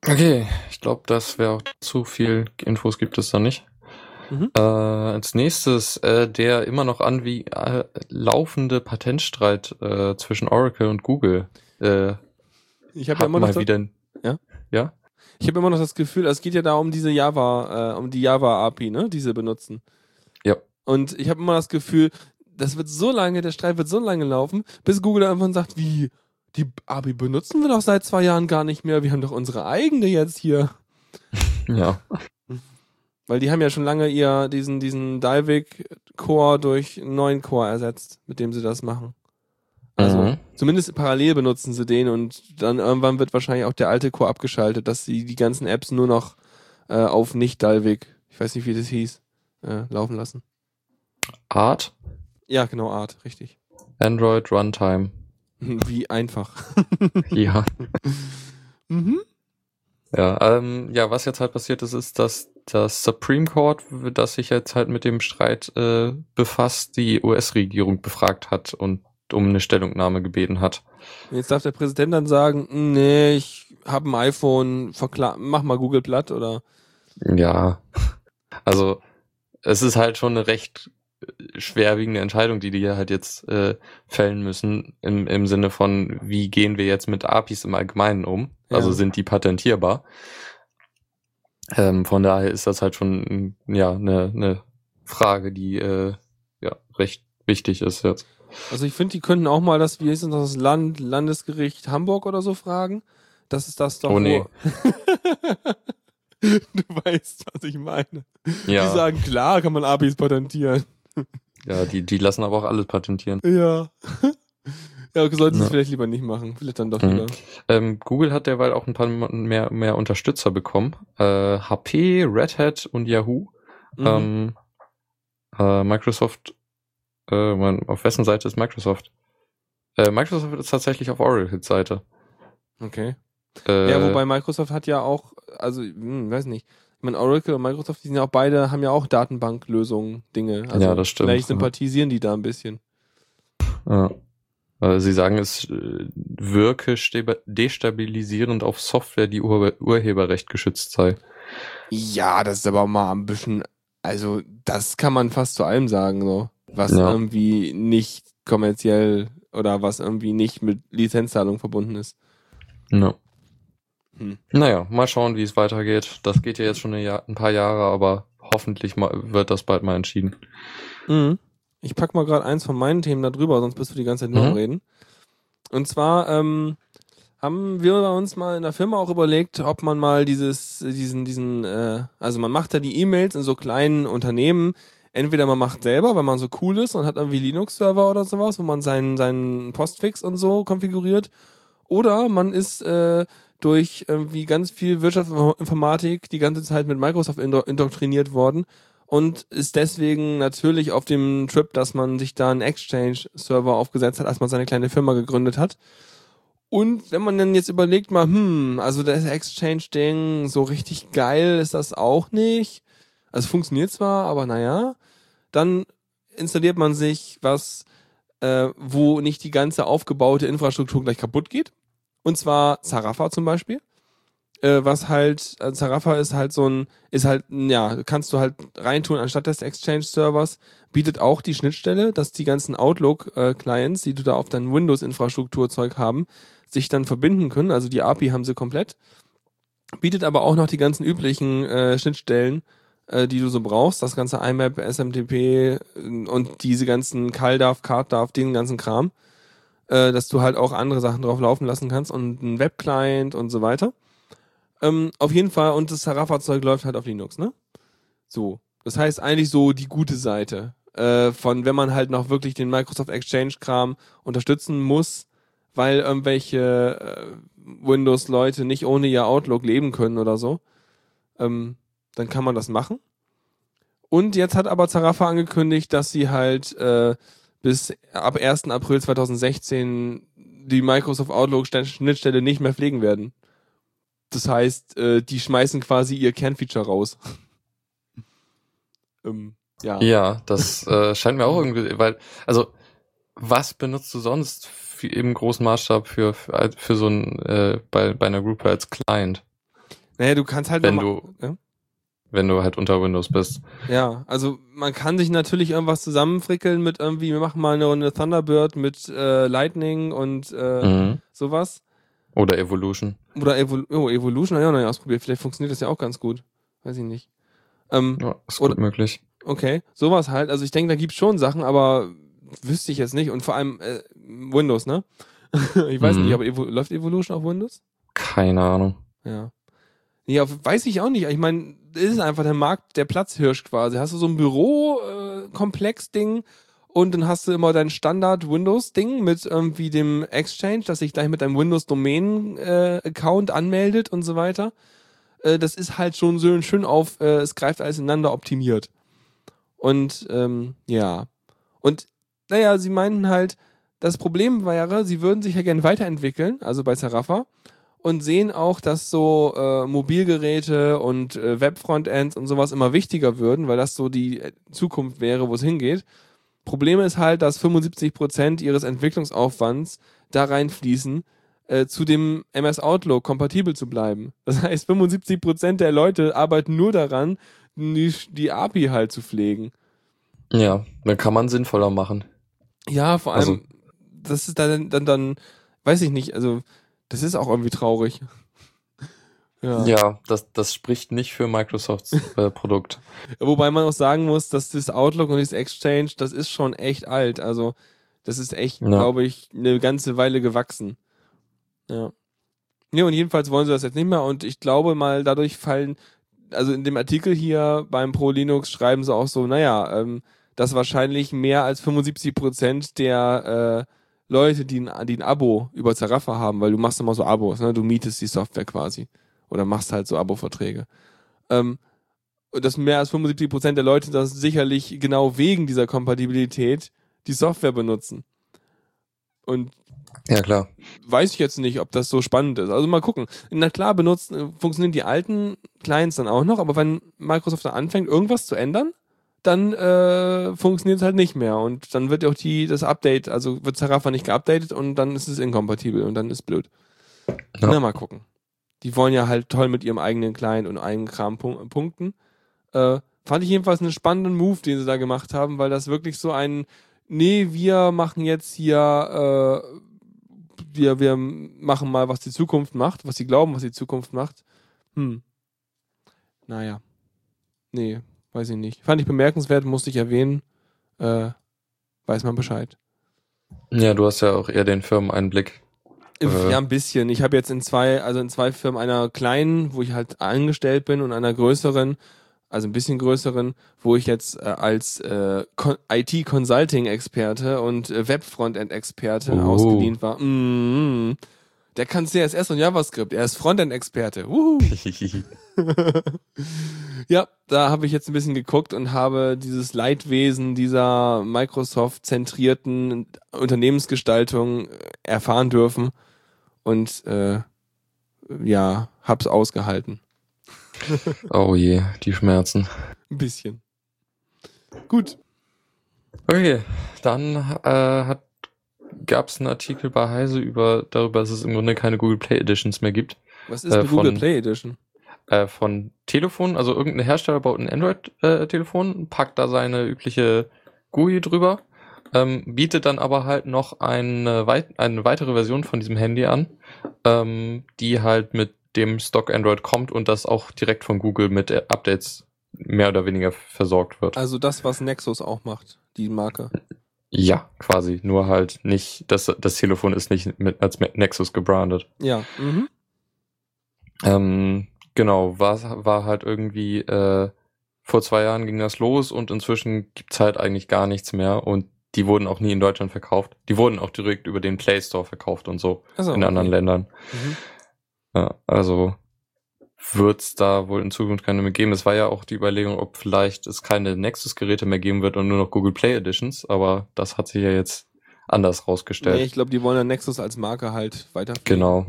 S3: Okay, ich glaube, das wäre auch zu viel Infos gibt es da nicht.
S2: Mhm.
S3: Äh, als nächstes äh, der immer noch an wie äh, laufende Patentstreit äh, zwischen Oracle und Google. Äh,
S2: Ich habe ja immer noch
S3: wieder.
S2: Ja?
S3: Ja?
S2: ich habe immer noch das Gefühl, es geht ja da um diese Java, äh, um die Java API, ne, die sie benutzen. Und ich habe immer das Gefühl, das wird so lange, der Streit wird so lange laufen, bis Google irgendwann sagt, wie, die API benutzen wir doch seit zwei Jahren gar nicht mehr, wir haben doch unsere eigene jetzt hier.
S3: Ja.
S2: Weil die haben ja schon lange ihr, diesen, diesen Dalvik-Core durch einen neuen Core ersetzt, mit dem sie das machen. Also,
S3: Mhm.
S2: zumindest parallel benutzen sie den und dann irgendwann wird wahrscheinlich auch der alte Core abgeschaltet, dass sie die ganzen Apps nur noch äh, auf nicht Dalvik, ich weiß nicht, wie das hieß, äh, laufen lassen.
S3: Art,
S2: Ja, genau, Art, richtig.
S3: Android Runtime.
S2: Wie einfach.
S3: ja.
S2: mhm.
S3: Ja, ähm, ja, was jetzt halt passiert ist, ist, dass das Supreme Court, das sich jetzt halt mit dem Streit äh, befasst, die US-Regierung befragt hat und um eine Stellungnahme gebeten hat.
S2: Jetzt darf der Präsident dann sagen, nee, ich habe ein iPhone, mach mal Google platt oder
S3: Ja, also es ist halt schon eine recht schwerwiegende Entscheidung, die die halt jetzt äh, fällen müssen, im, im Sinne von, wie gehen wir jetzt mit APIs im Allgemeinen um?
S2: Ja.
S3: Also sind die patentierbar? Ähm, von daher ist das halt schon ja eine ne Frage, die äh, ja recht wichtig ist jetzt.
S2: Also ich finde, die könnten auch mal das, wie ist denn das Land, Landesgericht Hamburg oder so fragen. Das ist das doch.
S3: Oh, nee.
S2: du weißt, was ich meine. Die
S3: Ja,
S2: sagen, klar kann man APIs patentieren.
S3: Ja, die die lassen aber auch alles patentieren.
S2: Ja. Ja, sollten sie
S3: Ja.
S2: es vielleicht lieber nicht machen. Vielleicht dann doch
S3: Mhm.
S2: lieber.
S3: Ähm, Google hat derweil auch ein paar mehr mehr Unterstützer bekommen. Äh, HP, Red Hat und Yahoo.
S2: Mhm.
S3: Ähm, äh, Microsoft, äh, man, auf wessen Seite ist Microsoft? Äh, Microsoft ist tatsächlich auf Oracles Seite.
S2: okay.
S3: Äh,
S2: Ja, wobei Microsoft hat ja auch, also, hm, weiß nicht. Ich meine, Oracle und Microsoft, die sind ja auch beide, haben ja auch Datenbanklösungen, Dinge. Also
S3: Ja, das stimmt,
S2: Vielleicht
S3: ja.
S2: sympathisieren die da ein bisschen.
S3: Ja. Äh, Sie sagen, es äh, wirke destabilisierend auf Software, die Ur Urheberrecht geschützt sei.
S2: Ja, das ist aber mal ein bisschen, also das kann man fast zu allem sagen, so. Was
S3: Ja.
S2: irgendwie nicht kommerziell oder was irgendwie nicht mit Lizenzzahlung verbunden ist.
S3: Ja.
S2: Hm.
S3: Naja, mal schauen, wie es weitergeht. Das geht ja jetzt schon ein, Jahr, ein paar Jahre, aber hoffentlich mal, wird das bald mal entschieden.
S2: Mhm. Ich pack mal gerade eins von meinen Themen da drüber, sonst bist du die ganze Zeit nur
S3: Mhm.
S2: Reden. Und zwar ähm, haben wir uns mal in der Firma auch überlegt, ob man mal dieses, diesen, diesen, äh, also man macht da die E-Mails in so kleinen Unternehmen. Entweder man macht selber, wenn man so cool ist und hat irgendwie Linux-Server oder sowas, wo man seinen, seinen Postfix und so konfiguriert. Oder man ist äh, durch irgendwie ganz viel Wirtschaftsinformatik die ganze Zeit mit Microsoft indo indoktriniert worden und ist deswegen natürlich auf dem Trip, dass man sich da einen Exchange-Server aufgesetzt hat, als man seine kleine Firma gegründet hat. Und wenn man dann jetzt überlegt mal, hm, also das Exchange-Ding, so richtig geil ist das auch nicht. Also funktioniert zwar, aber naja. Dann installiert man sich was, äh, wo nicht die ganze aufgebaute Infrastruktur gleich kaputt geht. Und zwar Zarafa zum Beispiel. Äh, was halt, äh, Zarafa ist halt so ein, ist halt, ja, kannst du halt reintun anstatt des Exchange-Servers, bietet auch die Schnittstelle, dass die ganzen Outlook-Clients, die du da auf deinem Windows-Infrastrukturzeug haben, sich dann verbinden können. Also die API haben sie komplett. Bietet aber auch noch die ganzen üblichen äh, Schnittstellen, äh, die du so brauchst. Das ganze IMAP, SMTP äh, und diese ganzen CalDAV, CardDAV, den ganzen Kram. Äh, dass du halt auch andere Sachen drauf laufen lassen kannst und einen Webclient und so weiter. Ähm, auf jeden Fall, und das Sarafa-Zeug läuft halt auf Linux, ne? So. Das heißt eigentlich so die gute Seite. Äh, von wenn man halt noch wirklich den Microsoft Exchange-Kram unterstützen muss, weil irgendwelche äh, Windows-Leute nicht ohne ihr Outlook leben können oder so, ähm, dann kann man das machen. Und jetzt hat aber Zarafa angekündigt, dass sie halt äh, bis ab 1. April 2016 die Microsoft Outlook-Schnittstelle nicht mehr pflegen werden. Das heißt, äh, die schmeißen quasi ihr Kernfeature raus.
S3: ähm, ja. ja, das äh, scheint mir auch irgendwie, weil, also, was benutzt du sonst im großen Maßstab für, für, für so ein, äh, bei, bei einer Gruppe als Client.
S2: Naja, du kannst halt
S3: wenn du, ja? Wenn du halt unter Windows bist.
S2: Ja, also man kann sich natürlich irgendwas zusammenfrickeln mit irgendwie, wir machen mal eine Runde Thunderbird mit äh, Lightning und äh, mhm. sowas.
S3: Oder Evolution.
S2: Oder Evol oh, Evolution, ja, naja, ausprobiert. Vielleicht funktioniert das ja auch ganz gut. Weiß ich nicht.
S3: Ähm, ja, ist gut oder, möglich.
S2: Okay, sowas halt. Also ich denke, da gibt's schon Sachen, aber wüsste ich jetzt nicht. Und vor allem äh, Windows, ne? ich weiß mhm. nicht, aber Evo läuft Evolution auf Windows?
S3: Keine Ahnung.
S2: Ja. Ja, weiß ich auch nicht. Ich meine, ist einfach der Markt, der Platzhirsch quasi. Hast du so ein Büro-Komplex-Ding äh, und dann hast du immer dein Standard-Windows-Ding mit irgendwie dem Exchange, das sich gleich mit deinem Windows-Domain-Account äh, anmeldet und so weiter. Äh, das ist halt schon so schön auf, es greift alles ineinander optimiert. Und ähm, ja. Und naja, sie meinten halt, das Problem wäre, sie würden sich ja gerne weiterentwickeln, also bei Sarafa, und sehen auch, dass so äh, Mobilgeräte und äh, Webfrontends und sowas immer wichtiger würden, weil das so die äh, Zukunft wäre, wo es hingeht. Problem ist halt, dass 75 Prozent ihres Entwicklungsaufwands da reinfließen, äh, zu dem MS Outlook kompatibel zu bleiben. Das heißt, 75 Prozent der Leute arbeiten nur daran, die, die API halt zu pflegen.
S3: Ja, dann kann man sinnvoller machen.
S2: Ja, vor allem, also, das ist dann, dann, dann, weiß ich nicht, also, das ist auch irgendwie traurig.
S3: Ja, ja das, das spricht nicht für Microsofts äh, Produkt.
S2: Wobei man auch sagen muss, dass das Outlook und das Exchange, das ist schon echt alt. Also, das ist echt, ja. glaube ich, eine ganze Weile gewachsen. Ja. Ja, und jedenfalls wollen sie das jetzt nicht mehr und ich glaube mal, dadurch fallen, also in dem Artikel hier beim Pro Linux schreiben sie auch so, naja, ähm, dass wahrscheinlich mehr als 75 Prozent der äh, Leute, die ein, die ein Abo über Zarafa haben, weil du machst immer so Abos, ne? du mietest die Software quasi oder machst halt so Abo-Verträge. Ähm, dass mehr als 75 Prozent der Leute das sicherlich genau wegen dieser Kompatibilität die Software benutzen. Und
S3: ja, klar.
S2: Weiß ich jetzt nicht, ob das so spannend ist. Also mal gucken. Na klar, benutzen, funktionieren die alten Clients dann auch noch, aber wenn Microsoft da anfängt, irgendwas zu ändern, dann äh, funktioniert es halt nicht mehr und dann wird auch die das Update, also wird Zarafa nicht geupdatet und dann ist es inkompatibel und dann ist blöd. Ja. Na, mal gucken. Die wollen ja halt toll mit ihrem eigenen Client und eigenen Kram punkten. Äh, fand ich jedenfalls einen spannenden Move, den sie da gemacht haben, weil das wirklich so ein, nee, wir machen jetzt hier, äh, wir, wir machen mal, was die Zukunft macht, was sie glauben, was die Zukunft macht. Hm. Naja. Nee, Weiß ich nicht. Fand ich bemerkenswert, musste ich erwähnen. Äh, weiß man Bescheid.
S3: Ja, du hast ja auch eher den Firmeneinblick.
S2: Äh, ja, ein bisschen. Ich habe jetzt in zwei, also in zwei Firmen, einer kleinen, wo ich halt angestellt bin, und einer größeren, also ein bisschen größeren, wo ich jetzt äh, als äh, IT-Consulting-Experte und äh, Web-Frontend-Experte oh. ausgedient war. Mm -hmm. Der kann CSS und JavaScript. Er ist Frontend-Experte. ja, da habe ich jetzt ein bisschen geguckt und habe dieses Leidwesen dieser Microsoft-zentrierten Unternehmensgestaltung erfahren dürfen. und äh, ja, hab's ausgehalten.
S3: Oh je, die Schmerzen.
S2: Ein bisschen. Gut.
S3: Okay, dann äh, hat gab es einen Artikel bei Heise über darüber, dass es im Grunde keine Google Play Editions mehr gibt.
S2: Was ist
S3: Äh,
S2: eine Google
S3: von-
S2: Play Edition?
S3: Äh, von Telefonen, also irgendein Hersteller baut ein Android-Telefon, packt da seine übliche GUI drüber, ähm, bietet dann aber halt noch eine, weit eine weitere Version von diesem Handy an, ähm, die halt mit dem Stock Android kommt und das auch direkt von Google mit äh, Updates mehr oder weniger versorgt wird.
S2: Also das, was Nexus auch macht, die Marke.
S3: Ja, quasi. Nur halt nicht, das, das Telefon ist nicht mit, als Nexus gebrandet.
S2: Ja. Mhm.
S3: Ähm, genau, war, war halt irgendwie, äh, vor zwei Jahren ging das los und inzwischen gibt's halt eigentlich gar nichts mehr und die wurden auch nie in Deutschland verkauft. Die wurden auch direkt über den Play Store verkauft und so
S2: Achso,
S3: in anderen
S2: okay.
S3: Ländern.
S2: Mhm.
S3: Ja, also wird's da wohl in Zukunft keine mehr geben. Es war ja auch die Überlegung, ob vielleicht es keine Nexus-Geräte mehr geben wird und nur noch Google Play Editions, aber das hat sich ja jetzt anders rausgestellt.
S2: Nee, ich glaube, die wollen ja Nexus als Marke halt weiter.
S3: Genau.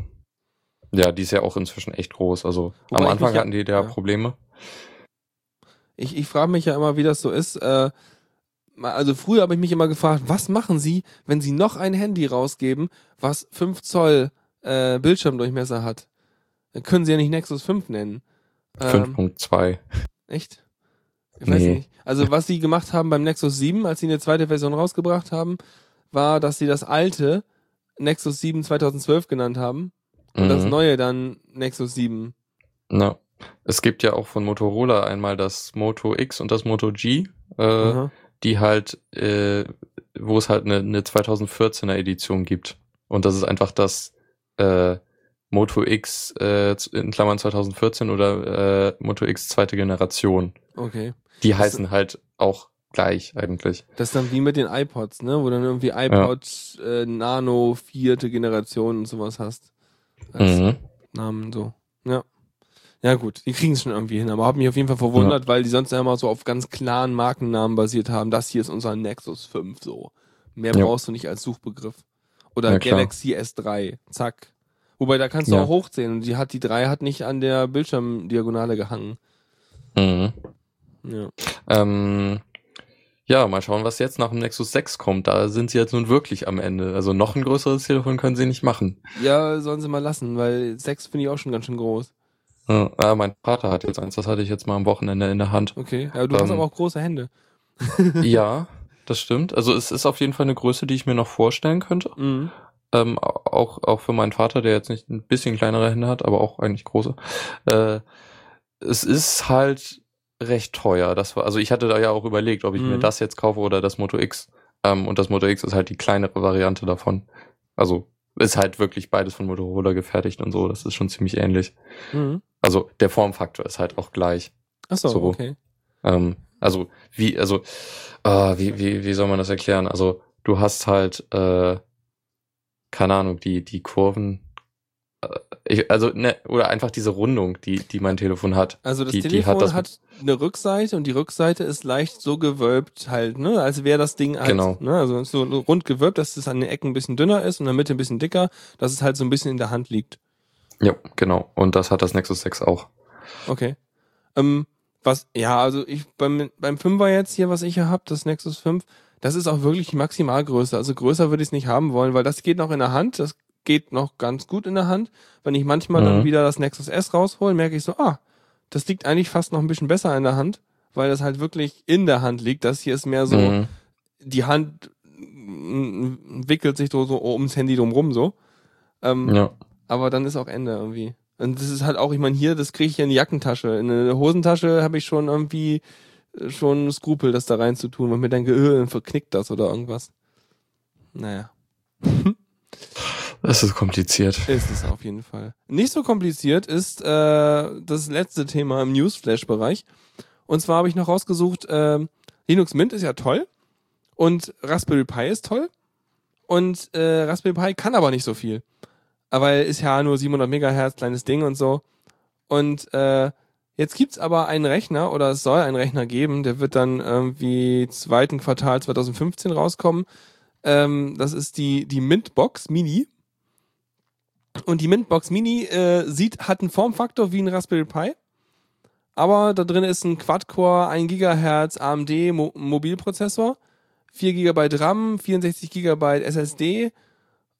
S3: Ja, die ist ja auch inzwischen echt groß. Also
S2: Wobei
S3: am Anfang hatten die da
S2: ja.
S3: Probleme.
S2: Ich, ich frage mich ja immer, wie das so ist. Äh, also früher habe ich mich immer gefragt, was machen sie, wenn sie noch ein Handy rausgeben, was 5 Zoll äh, Bildschirmdurchmesser hat? Dann können sie ja nicht Nexus 5 nennen. Ähm,
S3: 5.2.
S2: echt? Ich weiß
S3: Nee.
S2: nicht. Also was sie gemacht haben beim Nexus 7, als sie eine zweite Version rausgebracht haben, war, dass sie das alte Nexus 7 2012 genannt haben und das
S3: Mhm.
S2: neue dann Nexus 7.
S3: Na, es gibt ja auch von Motorola einmal das Moto X und das Moto G, äh, die halt, äh, wo es halt eine, eine 2014er Edition gibt. Und das ist einfach das äh, Moto X äh, in Klammern 2014 oder äh, Moto X zweite Generation.
S2: Okay.
S3: Die heißen halt auch gleich eigentlich.
S2: Das ist dann wie mit den iPods, ne? Wo du dann irgendwie iPod äh, Nano vierte Generation und sowas hast. Als
S3: Mhm.
S2: Namen so. Ja. Ja gut, die kriegen es schon irgendwie hin, aber hab mich auf jeden Fall verwundert, weil die sonst ja immer so auf ganz klaren Markennamen basiert haben. Das hier ist unser Nexus 5 so. Mehr
S3: Ja.
S2: brauchst du nicht als Suchbegriff. Oder
S3: Ja.
S2: Galaxy S3. Zack. Wobei da kannst du
S3: Ja.
S2: auch hochzählen und die hat die 3 hat nicht an der Bildschirmdiagonale gehangen.
S3: Mhm.
S2: Ja.
S3: Ähm, ja, mal schauen, was jetzt nach dem Nexus 6 kommt. Da sind sie jetzt nun wirklich am Ende. Also noch ein größeres Telefon können sie nicht machen.
S2: ja, sollen sie mal lassen, weil 6 finde ich auch schon ganz schön groß.
S3: Ja, ah, mein Vater hat jetzt eins, das hatte ich jetzt mal am Wochenende in der Hand.
S2: Okay. Ja, du hast
S3: Ähm.
S2: aber auch große Hände.
S3: ja, das stimmt. Also es ist auf jeden Fall eine Größe, die ich mir noch vorstellen könnte.
S2: Mhm.
S3: Ähm, auch, auch für meinen Vater, der jetzt nicht ein bisschen kleinere Hände hat, aber auch eigentlich große. Äh, es ist halt recht teuer. Das war, also ich hatte da ja auch überlegt, ob ich mir
S2: Mhm.
S3: das jetzt kaufe oder das Moto X. Ähm, und das Moto X ist halt die kleinere Variante davon. Also ist halt wirklich beides von Motorola gefertigt und so. Das ist schon ziemlich ähnlich.
S2: Mhm.
S3: Also der Formfaktor ist halt auch gleich.
S2: Achso,
S3: So.
S2: okay.
S3: Ähm, also wie, also äh, wie, wie, wie soll man das erklären? Also du hast halt, äh, keine Ahnung, die, die Kurven, äh, ich, also ne, oder einfach diese Rundung, die, die mein Telefon hat.
S2: Also das
S3: Die- die
S2: Telefon
S3: hat
S2: hat,
S3: das-
S2: eine Rückseite und die Rückseite ist leicht so gewölbt halt, ne, als wäre das Ding halt,
S3: Genau.
S2: ne, also so rund gewölbt, dass es an den Ecken ein bisschen dünner ist und in der Mitte ein bisschen dicker, dass es halt so ein bisschen in der Hand liegt.
S3: Ja, genau. Und das hat das Nexus 6 auch.
S2: Okay. Ähm, was, ja, also ich beim beim 5er jetzt hier, was ich hier hab, das Nexus 5, das ist auch wirklich die Maximalgröße. Also größer würde ich es nicht haben wollen, weil das geht noch in der Hand, das geht noch ganz gut in der Hand. Wenn ich manchmal dann
S3: Mhm.
S2: wieder das Nexus S raushole, merke ich so, ah, das liegt eigentlich fast noch ein bisschen besser in der Hand, weil das halt wirklich in der Hand liegt. Das hier ist mehr so,
S3: Mhm.
S2: die Hand wickelt sich so, so ums Handy drumrum so. Ähm,
S3: Ja.
S2: aber dann ist auch Ende irgendwie. Und das ist halt auch, ich meine, hier, das kriege ich ja in die Jackentasche. In eine Hosentasche habe ich schon irgendwie äh, schon Skrupel, das da rein zu tun, weil mir denke, äh, dann verknickt das oder irgendwas. Naja,
S3: Das ist kompliziert.
S2: ist es auf jeden Fall. Nicht so kompliziert ist äh, das letzte Thema im Newsflash-Bereich. Und zwar habe ich noch rausgesucht, äh, Linux Mint ist ja toll und Raspberry Pi ist toll und äh, Raspberry Pi kann aber nicht so viel. Aber ist ja nur 700 Megahertz, kleines Ding und so. Und äh, jetzt gibt's aber einen Rechner oder es soll einen Rechner geben, der wird dann irgendwie zweiten Quartal 2015 rauskommen. Ähm, das ist die, die Mintbox Mini. Und die Mintbox Mini äh, sieht, hat einen Formfaktor wie ein Raspberry Pi. Aber da drin ist ein Quad-Core, 1 GHz AMD Mo Mobilprozessor, 4 GB RAM, 64 GB SSD.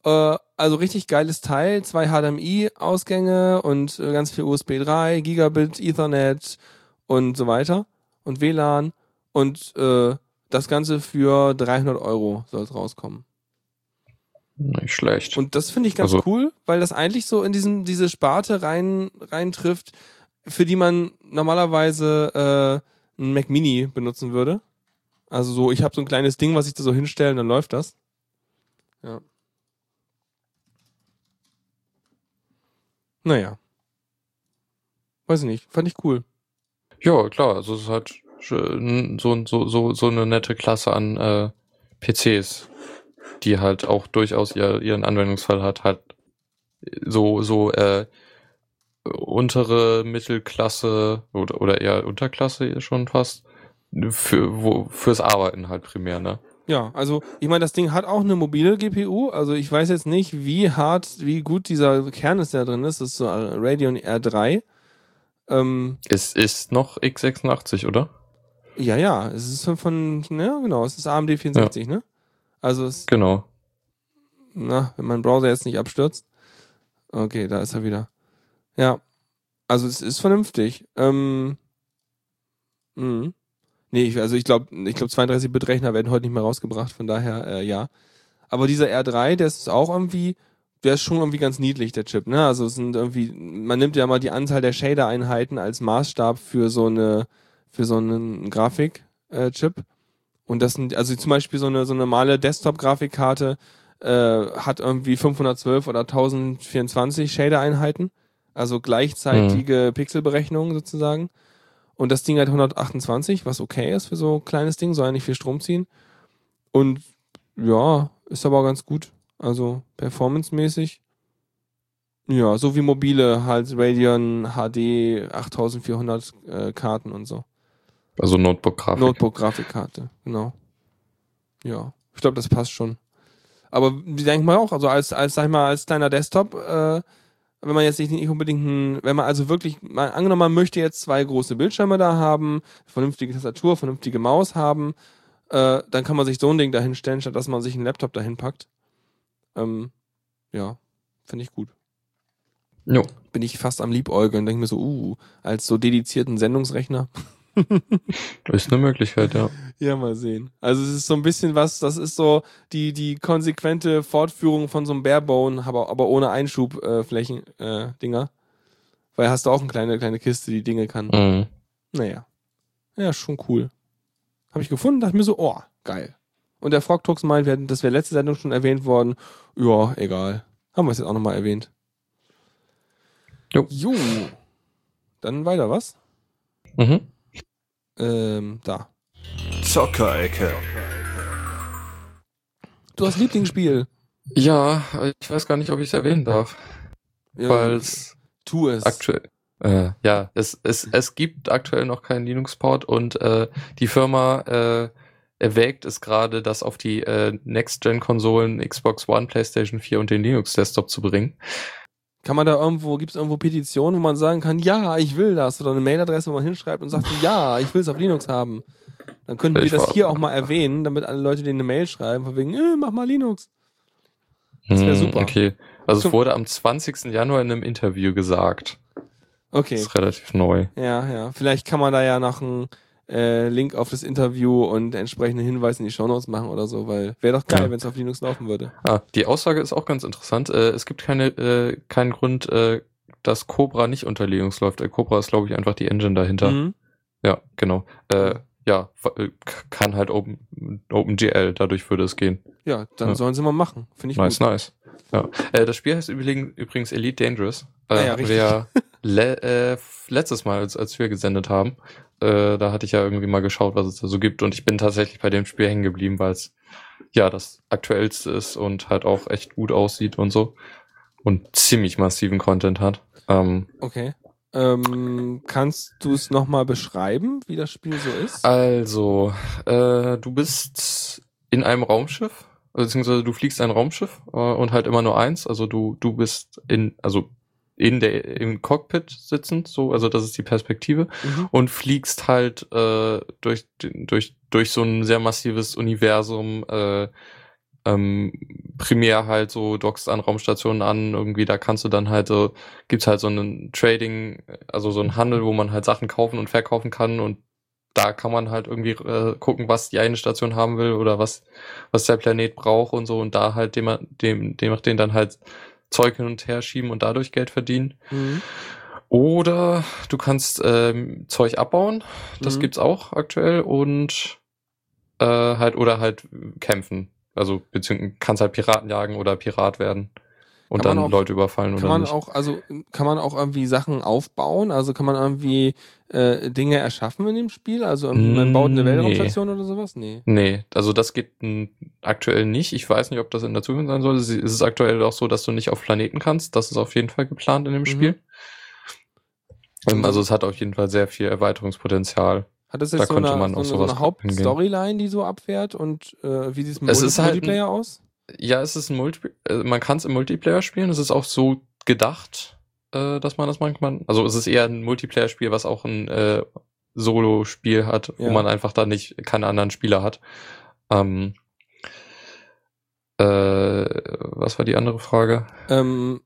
S2: Äh, also richtig geiles Teil, zwei HDMI-Ausgänge und äh, ganz viel USB 3, Gigabit, Ethernet und so weiter und WLAN. Und äh, das Ganze für 300 Euro soll es rauskommen.
S3: Nicht schlecht.
S2: Und das finde ich ganz
S3: Also-
S2: cool, weil das eigentlich so in diesen, diese Sparte rein, rein trifft, für die man normalerweise äh, ein Mac Mini benutzen würde. Also so, ich habe so ein kleines Ding, was ich da so hinstelle und dann läuft das. Ja. Naja. Weiß ich nicht. Fand ich cool.
S3: Ja, klar, also es ist halt so, so, so, so eine nette Klasse an äh, PCs, die halt auch durchaus ihr, ihren Anwendungsfall hat, halt so, so äh, untere Mittelklasse oder, oder eher Unterklasse schon fast, für, wo, fürs Arbeiten halt primär, ne?
S2: Ja, also ich meine, das Ding hat auch eine mobile GPU. Also ich weiß jetzt nicht, wie hart, wie gut dieser Kern ist, der drin ist. Das ist so Radeon R3. Ähm,
S3: Es ist noch x86, oder?
S2: ja, ja, es ist von, ja genau, es ist AMD 64, ne? Also es,
S3: Genau.
S2: na, wenn mein Browser jetzt nicht abstürzt. Okay, da ist er wieder. Ja, also es ist vernünftig. Ähm, mh. Nee, ich, also ich glaube, ich glaube 32-Bit-Rechner werden heute nicht mehr rausgebracht, von daher äh, ja. Aber dieser R3, der ist auch irgendwie, der ist schon irgendwie ganz niedlich, der Chip, ne? Also es sind irgendwie, man nimmt ja mal die Anzahl der Shader-Einheiten als Maßstab für so eine, für so einen Grafik-Chip. Und das sind, also zum Beispiel so eine, so eine normale Desktop-Grafikkarte äh, hat irgendwie 512 oder 1024 Shader-Einheiten. Also gleichzeitige Pixelberechnungen sozusagen. Und das Ding hat 128, was okay ist für so ein kleines Ding, soll ja nicht viel Strom ziehen. Und ja, ist aber ganz gut. Also performancemäßig. Ja, so wie mobile halt Radeon HD 8400 äh, Karten und so.
S3: Also Notebook-Grafik.
S2: Notebook-Grafikkarte, genau. Ja, ich glaube, das passt schon. Aber die denkt man auch, also als, als, sag ich mal, als kleiner Desktop, äh, wenn man jetzt nicht, nicht unbedingt ein, wenn man also wirklich, mal, angenommen, man möchte jetzt zwei große Bildschirme da haben, vernünftige Tastatur, vernünftige Maus haben, äh, dann kann man sich so ein Ding dahin stellen, statt dass man sich einen Laptop dahin packt. Ähm, ja, finde ich gut.
S3: Jo.
S2: Bin ich fast am Liebäugeln, denke mir so, uh, als so dedizierten Sendungsrechner.
S3: Ist eine Möglichkeit, ja.
S2: Ja, mal sehen. Also es ist so ein bisschen was, das ist so die, die konsequente Fortführung von so einem Barebone, aber, aber ohne Einschubflächen, äh, Dinger. Weil hast du auch eine kleine, kleine Kiste, die Dinge kann.
S3: Mhm.
S2: Naja. Ja, schon cool. Habe ich gefunden, dachte mir so, oh, geil. Und der Frog Talks meint, wir hatten- das wäre letzte Sendung schon erwähnt worden. Ja, egal. Haben wir es jetzt auch nochmal erwähnt.
S3: Jo.
S2: Jo. Dann weiter, was?
S3: Mhm.
S2: Ähm, da.
S1: Zockerecke.
S2: Du hast Lieblingsspiel.
S3: Ja, ich weiß gar nicht, ob ich es erwähnen darf,
S2: Ja,
S3: weil es
S2: tu es.
S3: aktuell, äh, ja, es, es, es gibt aktuell noch keinen Linux-Port und äh, die Firma äh, erwägt es gerade, das auf die äh, Next-Gen-Konsolen Xbox One, PlayStation 4 und den Linux-Desktop zu bringen.
S2: Kann man da irgendwo, gibt es irgendwo Petitionen, wo man sagen kann, ja, ich will das? Oder eine Mailadresse, wo man hinschreibt und sagt, ja, ich will es auf Linux haben. Dann könnten wir das hier auch mal erwähnen, damit alle Leute denen eine Mail schreiben, von wegen, äh, mach mal Linux. Das wär
S3: Hm,
S2: super.
S3: Okay, also es wurde am 20. Januar in einem Interview gesagt.
S2: Okay.
S3: Das ist relativ neu.
S2: Ja, ja. Vielleicht kann man da ja noch einen äh, Link auf das Interview und entsprechenden Hinweis in die Shownotes machen oder so, weil wäre doch geil,
S3: Ja.
S2: wenn es auf Linux laufen würde.
S3: Ah, die Aussage ist auch ganz interessant. Äh, es gibt keine, äh, keinen Grund, äh, dass Cobra nicht unter Linux läuft. Äh, Cobra ist, glaube ich, einfach die Engine dahinter.
S2: Mhm.
S3: Ja, genau. Äh, ja, äh, kann halt Open, OpenGL, dadurch würde es gehen.
S2: Ja, dann
S3: Ja.
S2: sollen sie mal machen. Finde ich
S3: Nice,
S2: gut.
S3: nice. Ja. Äh, das Spiel heißt übrigens, Elite Dangerous. Äh,
S2: Ah ja, richtig.
S3: wir le äh, letztes Mal, als, als wir gesendet haben, äh, da hatte ich ja irgendwie mal geschaut, was es da so gibt und ich bin tatsächlich bei dem Spiel hängen geblieben, weil es ja das aktuellste ist und halt auch echt gut aussieht und so und ziemlich massiven Content hat. Ähm,
S2: Okay. Ähm, kannst du es nochmal beschreiben, wie das Spiel so ist?
S3: also, äh, du bist in einem Raumschiff beziehungsweise du fliegst ein Raumschiff äh, und halt immer nur eins. Also du, du bist in, also in der im Cockpit sitzend, so, also das ist die Perspektive,
S2: Mhm.
S3: und fliegst halt äh, durch, durch, durch so ein sehr massives Universum, äh, ähm, primär halt so dockst an Raumstationen an, irgendwie, da kannst du dann halt so, gibt's halt so einen Trading, also so einen Handel, wo man halt Sachen kaufen und verkaufen kann und da kann man halt irgendwie äh, gucken, was die eine Station haben will oder was, was der Planet braucht und so und da halt dem, dem, dem, den dann halt Zeug hin und her schieben und dadurch Geld verdienen.
S2: Mhm.
S3: Oder du kannst ähm, Zeug abbauen, das
S2: Mhm.
S3: gibt's auch aktuell und äh, halt oder halt kämpfen. Also beziehungsweise kannst halt Piraten jagen oder Pirat werden und dann
S2: auch-
S3: Leute überfallen
S2: Kann
S3: oder
S2: man
S3: nicht.
S2: auch, also kann man auch irgendwie Sachen aufbauen? Also kann man irgendwie äh, Dinge erschaffen in dem Spiel? Also man baut eine
S3: Mm, nee.
S2: Weltraumstation oder sowas? Nee.
S3: Nee, also das geht m, aktuell nicht. Ich weiß nicht, ob das in der Zukunft sein soll. Es ist aktuell auch so, dass du nicht auf Planeten kannst. Das ist auf jeden Fall geplant in dem
S2: Mhm.
S3: Spiel. Ähm, also es hat auf jeden Fall sehr viel Erweiterungspotenzial.
S2: Hat das
S3: Da
S2: jetzt so
S3: könnte
S2: eine,
S3: man
S2: so
S3: auch
S2: eine, so
S3: sowas
S2: eine
S3: hingehen.
S2: Hauptstoryline, die so abfährt? Und äh, wie sieht es mit
S3: Es
S2: Multi
S3: ist halt ein-
S2: Multiplayer aus?
S3: Ja, es ist ein Multi äh, man kann es im Multiplayer spielen. Es ist auch so gedacht, äh, dass man das manchmal. Also es ist eher ein Multiplayer-Spiel, was auch ein äh, Solo-Spiel hat,
S2: Ja.
S3: wo man einfach da nicht keine anderen Spieler hat. Ähm, äh, was war die andere Frage?
S2: Ähm,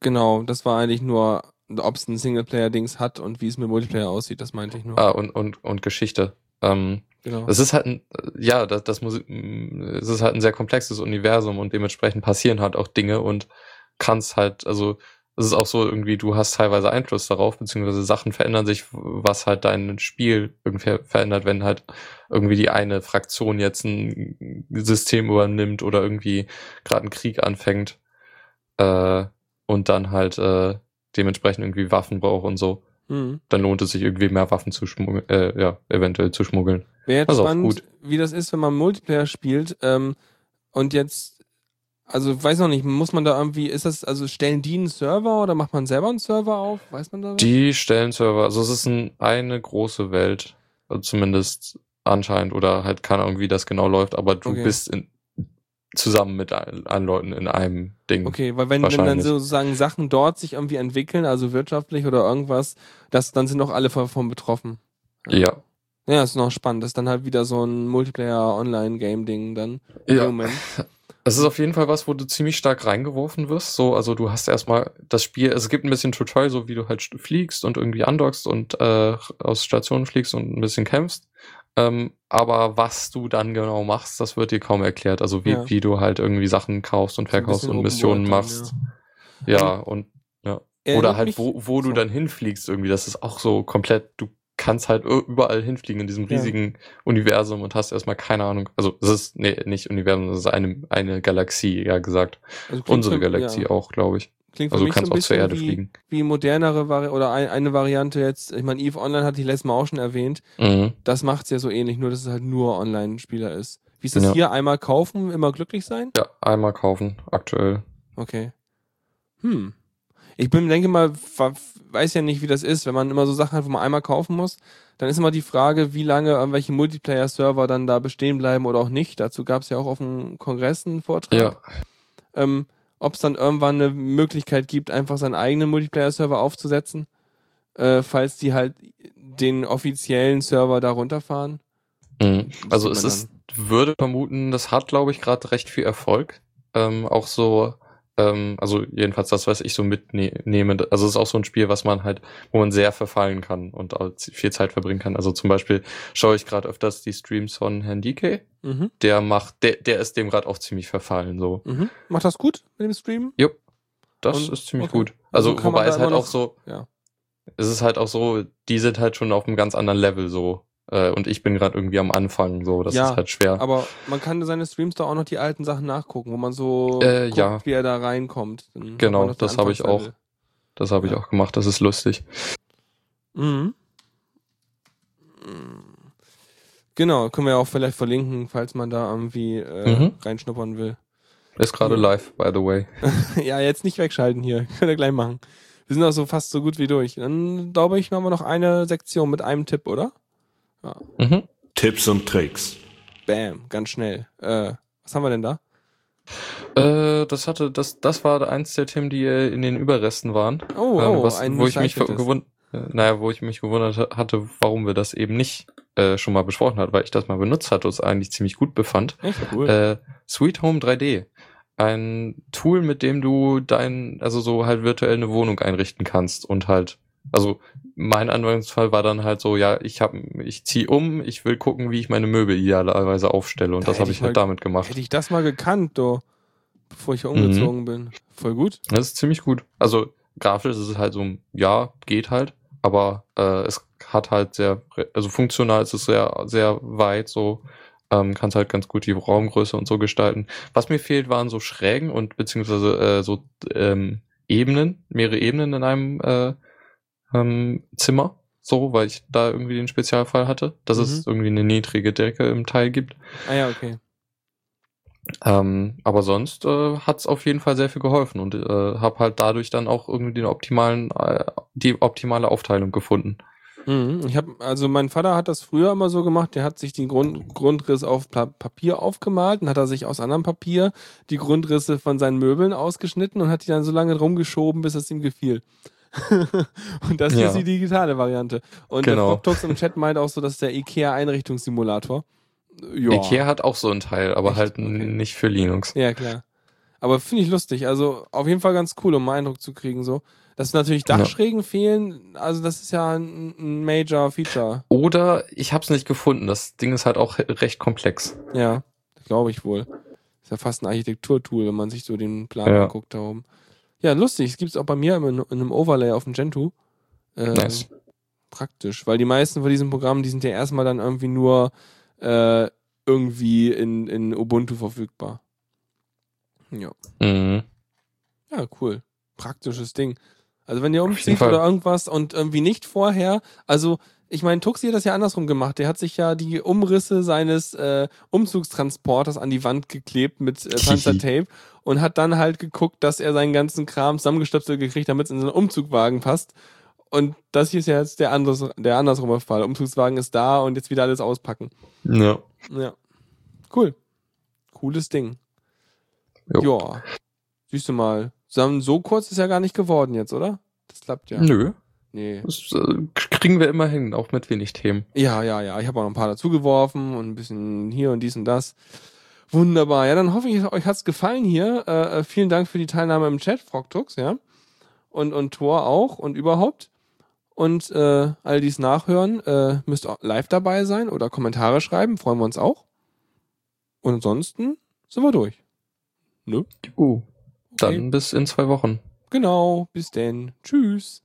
S2: genau, das war eigentlich nur, ob es ein Singleplayer-Dings hat und wie es mit Multiplayer aussieht, das meinte ich nur.
S3: Ah, und, und, und Geschichte. Ähm,
S2: genau.
S3: Es ist halt ein, ja, das, das muss, es ist halt ein sehr komplexes Universum und dementsprechend passieren halt auch Dinge und kannst halt, also es ist auch so irgendwie, du hast teilweise Einfluss darauf, beziehungsweise Sachen verändern sich, was halt dein Spiel irgendwie verändert, wenn halt irgendwie die eine Fraktion jetzt ein System übernimmt oder irgendwie gerade einen Krieg anfängt äh, und dann halt äh, dementsprechend irgendwie Waffen braucht und so.
S2: Mhm.
S3: Dann lohnt es sich irgendwie mehr Waffen zu schmuggeln, äh, ja, eventuell zu schmuggeln.
S2: Wäre jetzt
S3: auch
S2: spannend,
S3: gut.
S2: wie das ist, wenn man Multiplayer spielt ähm, und jetzt, also weiß noch nicht, muss man da irgendwie, ist das, also stellen die einen Server oder macht man selber einen Server auf? Weiß man da was?
S3: Die stellen Server, also es ist ein, eine große Welt, also zumindest anscheinend, oder halt keine Ahnung, wie das genau läuft, aber du
S2: Okay.
S3: bist in, zusammen mit allen Leuten in einem Ding.
S2: Okay, weil wenn, wenn dann sozusagen Sachen dort sich irgendwie entwickeln, also wirtschaftlich oder irgendwas, das, dann sind auch alle davon betroffen.
S3: Ja.
S2: Ja, ist noch spannend. Das ist dann halt wieder so ein Multiplayer-Online-Game-Ding dann. im
S3: Ja.
S2: Moment.
S3: Es ist auf jeden Fall was, wo du ziemlich stark reingeworfen wirst. So, also du hast erstmal das Spiel, es gibt ein bisschen Tutorial, so wie du halt fliegst und irgendwie andockst und äh, aus Stationen fliegst und ein bisschen kämpfst. Ähm, aber was du dann genau machst, das wird dir kaum erklärt. Also wie,
S2: Ja.
S3: wie du halt irgendwie Sachen kaufst und verkaufst und Missionen
S2: dann,
S3: machst. Ja, und oder
S2: Erinnert
S3: halt,
S2: mich-
S3: wo, wo du
S2: so.
S3: dann hinfliegst irgendwie. Das ist auch so komplett, du kannst halt überall hinfliegen in diesem
S2: Ja.
S3: riesigen Universum und hast erstmal keine Ahnung. Also es ist, nee, nicht Universum, das ist eine, eine Galaxie, ja gesagt.
S2: Also
S3: Unsere
S2: für-
S3: Galaxie
S2: ja.
S3: auch, glaube ich.
S2: Klingt
S3: Also du kannst
S2: so
S3: auch zur Erde
S2: wie,
S3: fliegen.
S2: wie modernere Vari oder ein, eine Variante jetzt, ich meine, EVE Online hatte ich letztes Mal auch schon erwähnt,
S3: Mhm.
S2: das macht's ja so ähnlich, nur dass es halt nur Online-Spieler ist. Wie ist das
S3: Ja.
S2: hier? Einmal kaufen, immer glücklich sein?
S3: Ja, einmal kaufen, aktuell.
S2: Okay. Hm. Ich bin, denke mal, weiß ja nicht, wie das ist, wenn man immer so Sachen hat, wo man einmal kaufen muss, dann ist immer die Frage, wie lange irgendwelche Multiplayer-Server dann da bestehen bleiben oder auch nicht. Dazu gab's ja auch auf dem Kongress einen Vortrag.
S3: Ja.
S2: ähm, ob es dann irgendwann eine Möglichkeit gibt, einfach seinen eigenen Multiplayer-Server aufzusetzen, äh, falls die halt den offiziellen Server da runterfahren.
S3: Mhm. Also es ist, würde vermuten, das hat, glaube ich, gerade recht viel Erfolg. Ähm, auch so, ähm, also jedenfalls das, was ich so mitnehme. Also es ist auch so ein Spiel, was man halt, wo man sehr verfallen kann und auch viel Zeit verbringen kann. Also zum Beispiel schaue ich gerade öfters die Streams von Herrn DK.
S2: Mhm.
S3: Der macht, der, der ist dem gerade auch ziemlich verfallen. So,
S2: Mhm. Macht das gut mit dem Stream?
S3: das
S2: Und-
S3: ist ziemlich
S2: okay.
S3: gut.
S2: Also
S3: Also, wobei es halt
S2: immer
S3: auch
S2: noch-
S3: so,
S2: Ja.
S3: es ist halt auch so, die sind halt schon auf einem ganz anderen Level so. Äh, und ich bin gerade irgendwie am Anfang, so, das
S2: Ja,
S3: ist halt schwer.
S2: Aber man kann seine Streams da auch noch die alten Sachen nachgucken, wo man so
S3: Äh,
S2: guckt,
S3: ja.
S2: wie er da reinkommt. Dann
S3: Genau, das habe ich auch. Das habe ich
S2: Ja.
S3: auch gemacht, das ist lustig.
S2: Mhm. Genau, können wir auch vielleicht verlinken, falls man da irgendwie äh,
S3: Mhm.
S2: reinschnuppern will.
S3: Ist gerade live, by the way.
S2: ja, jetzt nicht wegschalten hier. Könnt ihr gleich machen. Wir sind auch so fast so gut wie durch. Dann glaube ich, machen wir noch eine Sektion mit einem Tipp, oder?
S3: Mhm.
S1: Tipps und Tricks.
S2: Bam, ganz schnell. Äh, Was haben wir denn da?
S3: Äh, das hatte, das, das war eins der Themen, die äh, in den Überresten waren.
S2: Oh,
S3: ähm,
S2: oh,
S3: was,
S2: ein
S3: wo ich mich gewundert, naja, wo ich mich gewundert hatte, warum wir das eben nicht äh, schon mal besprochen hat, weil ich das mal benutzt hatte und es eigentlich ziemlich gut befand.
S2: Echt cool.
S3: Äh, Sweet Home 3D. Ein Tool, mit dem du dein, also so halt virtuell eine Wohnung einrichten kannst und halt, also mein Anwendungsfall war dann halt so, ja, ich hab, ich zieh um, ich will gucken, wie ich meine Möbel idealerweise aufstelle und
S2: Da
S3: das habe
S2: ich
S3: halt
S2: mal-
S3: damit gemacht.
S2: Hätte ich das mal gekannt, do, bevor ich hier
S3: Mhm.
S2: umgezogen bin. Voll gut.
S3: Das ist ziemlich gut. Also grafisch ist es halt so, ja, geht halt, aber äh, es hat halt sehr, also funktional ist es sehr, sehr weit so. Ähm, kannst halt ganz gut die Raumgröße und so gestalten. Was mir fehlt, waren so Schrägen und beziehungsweise äh, so ähm, Ebenen, mehrere Ebenen in einem äh, ähm, Zimmer. So, weil ich da irgendwie den Spezialfall hatte, dass es
S2: Mhm.
S3: irgendwie eine niedrige Decke im Teil gibt.
S2: Ah ja, okay.
S3: Ähm, aber sonst äh, hat's auf jeden Fall sehr viel geholfen und äh, habe halt dadurch dann auch irgendwie den optimalen, äh, die optimale Aufteilung gefunden.
S2: Mhm. Ich habe, also mein Vater hat das früher immer so gemacht, der hat sich den Grund, Grundriss auf Pa- Papier aufgemalt und hat er sich aus anderem Papier die Grundrisse von seinen Möbeln ausgeschnitten und hat die dann so lange rumgeschoben, bis es ihm gefiel. und das hier
S3: Ja.
S2: ist die digitale Variante. Und
S3: Genau.
S2: der Frogtox im Chat meint auch so, das ist der IKEA-Einrichtungssimulator. Ja.
S3: Ikea hat auch so einen Teil, aber
S2: Echt?
S3: halt
S2: Okay.
S3: nicht für Linux.
S2: Ja, klar. Aber finde ich lustig. Also auf jeden Fall ganz cool, um einen Eindruck zu kriegen. So. Dass natürlich
S3: Ja.
S2: Dachschrägen fehlen, also das ist ja ein, ein Major Feature.
S3: Oder ich habe es nicht gefunden. Das Ding ist halt auch recht komplex.
S2: Ja, glaube ich wohl. Ist ja fast ein Architekturtool, wenn man sich so den Plan
S3: Ja.
S2: anguckt da oben. Ja, lustig. Es gibt es auch bei mir in, in einem Overlay auf dem Gentoo. Äh,
S3: Nice.
S2: Praktisch. Weil die meisten von diesen Programmen, die sind ja erstmal dann irgendwie nur äh, irgendwie in, in Ubuntu verfügbar. Ja.
S3: Mhm.
S2: Ja, cool. Praktisches Ding. Also wenn ihr umzieht oder irgendwas und irgendwie nicht vorher, also ich meine, Tuxi hat das ja andersrum gemacht. Der hat sich ja die Umrisse seines äh, Umzugstransporters an die Wand geklebt mit äh, Panzertape und hat dann halt geguckt, dass er seinen ganzen Kram zusammengestöpselt gekriegt, damit es in seinen Umzugwagen passt. Und das hier ist ja jetzt der, anderes, der andersrume Fall. Umzugswagen ist da und jetzt wieder alles auspacken.
S3: Ja.
S2: Ja. Cool. Cooles Ding.
S3: Jo.
S2: Ja. Siehst du mal. So kurz ist ja gar nicht geworden jetzt, oder? Das klappt ja.
S3: Nö.
S2: Nee.
S3: Das äh, kriegen wir immer hin, auch mit wenig Themen.
S2: Ja, ja, ja. Ich habe auch noch ein paar dazugeworfen und ein bisschen hier und dies und das. Wunderbar. Ja, dann hoffe ich, euch hat's gefallen hier. Äh, äh, vielen Dank für die Teilnahme im Chat, Frogtux, ja. Und, und Tor auch und überhaupt. Und äh, all dies nachhören, äh, müsst auch live dabei sein oder Kommentare schreiben, freuen wir uns auch. Und ansonsten sind wir durch. Ne?
S3: Uh. Dann
S2: Okay.
S3: bis in zwei Wochen.
S2: Genau, bis denn. Tschüss.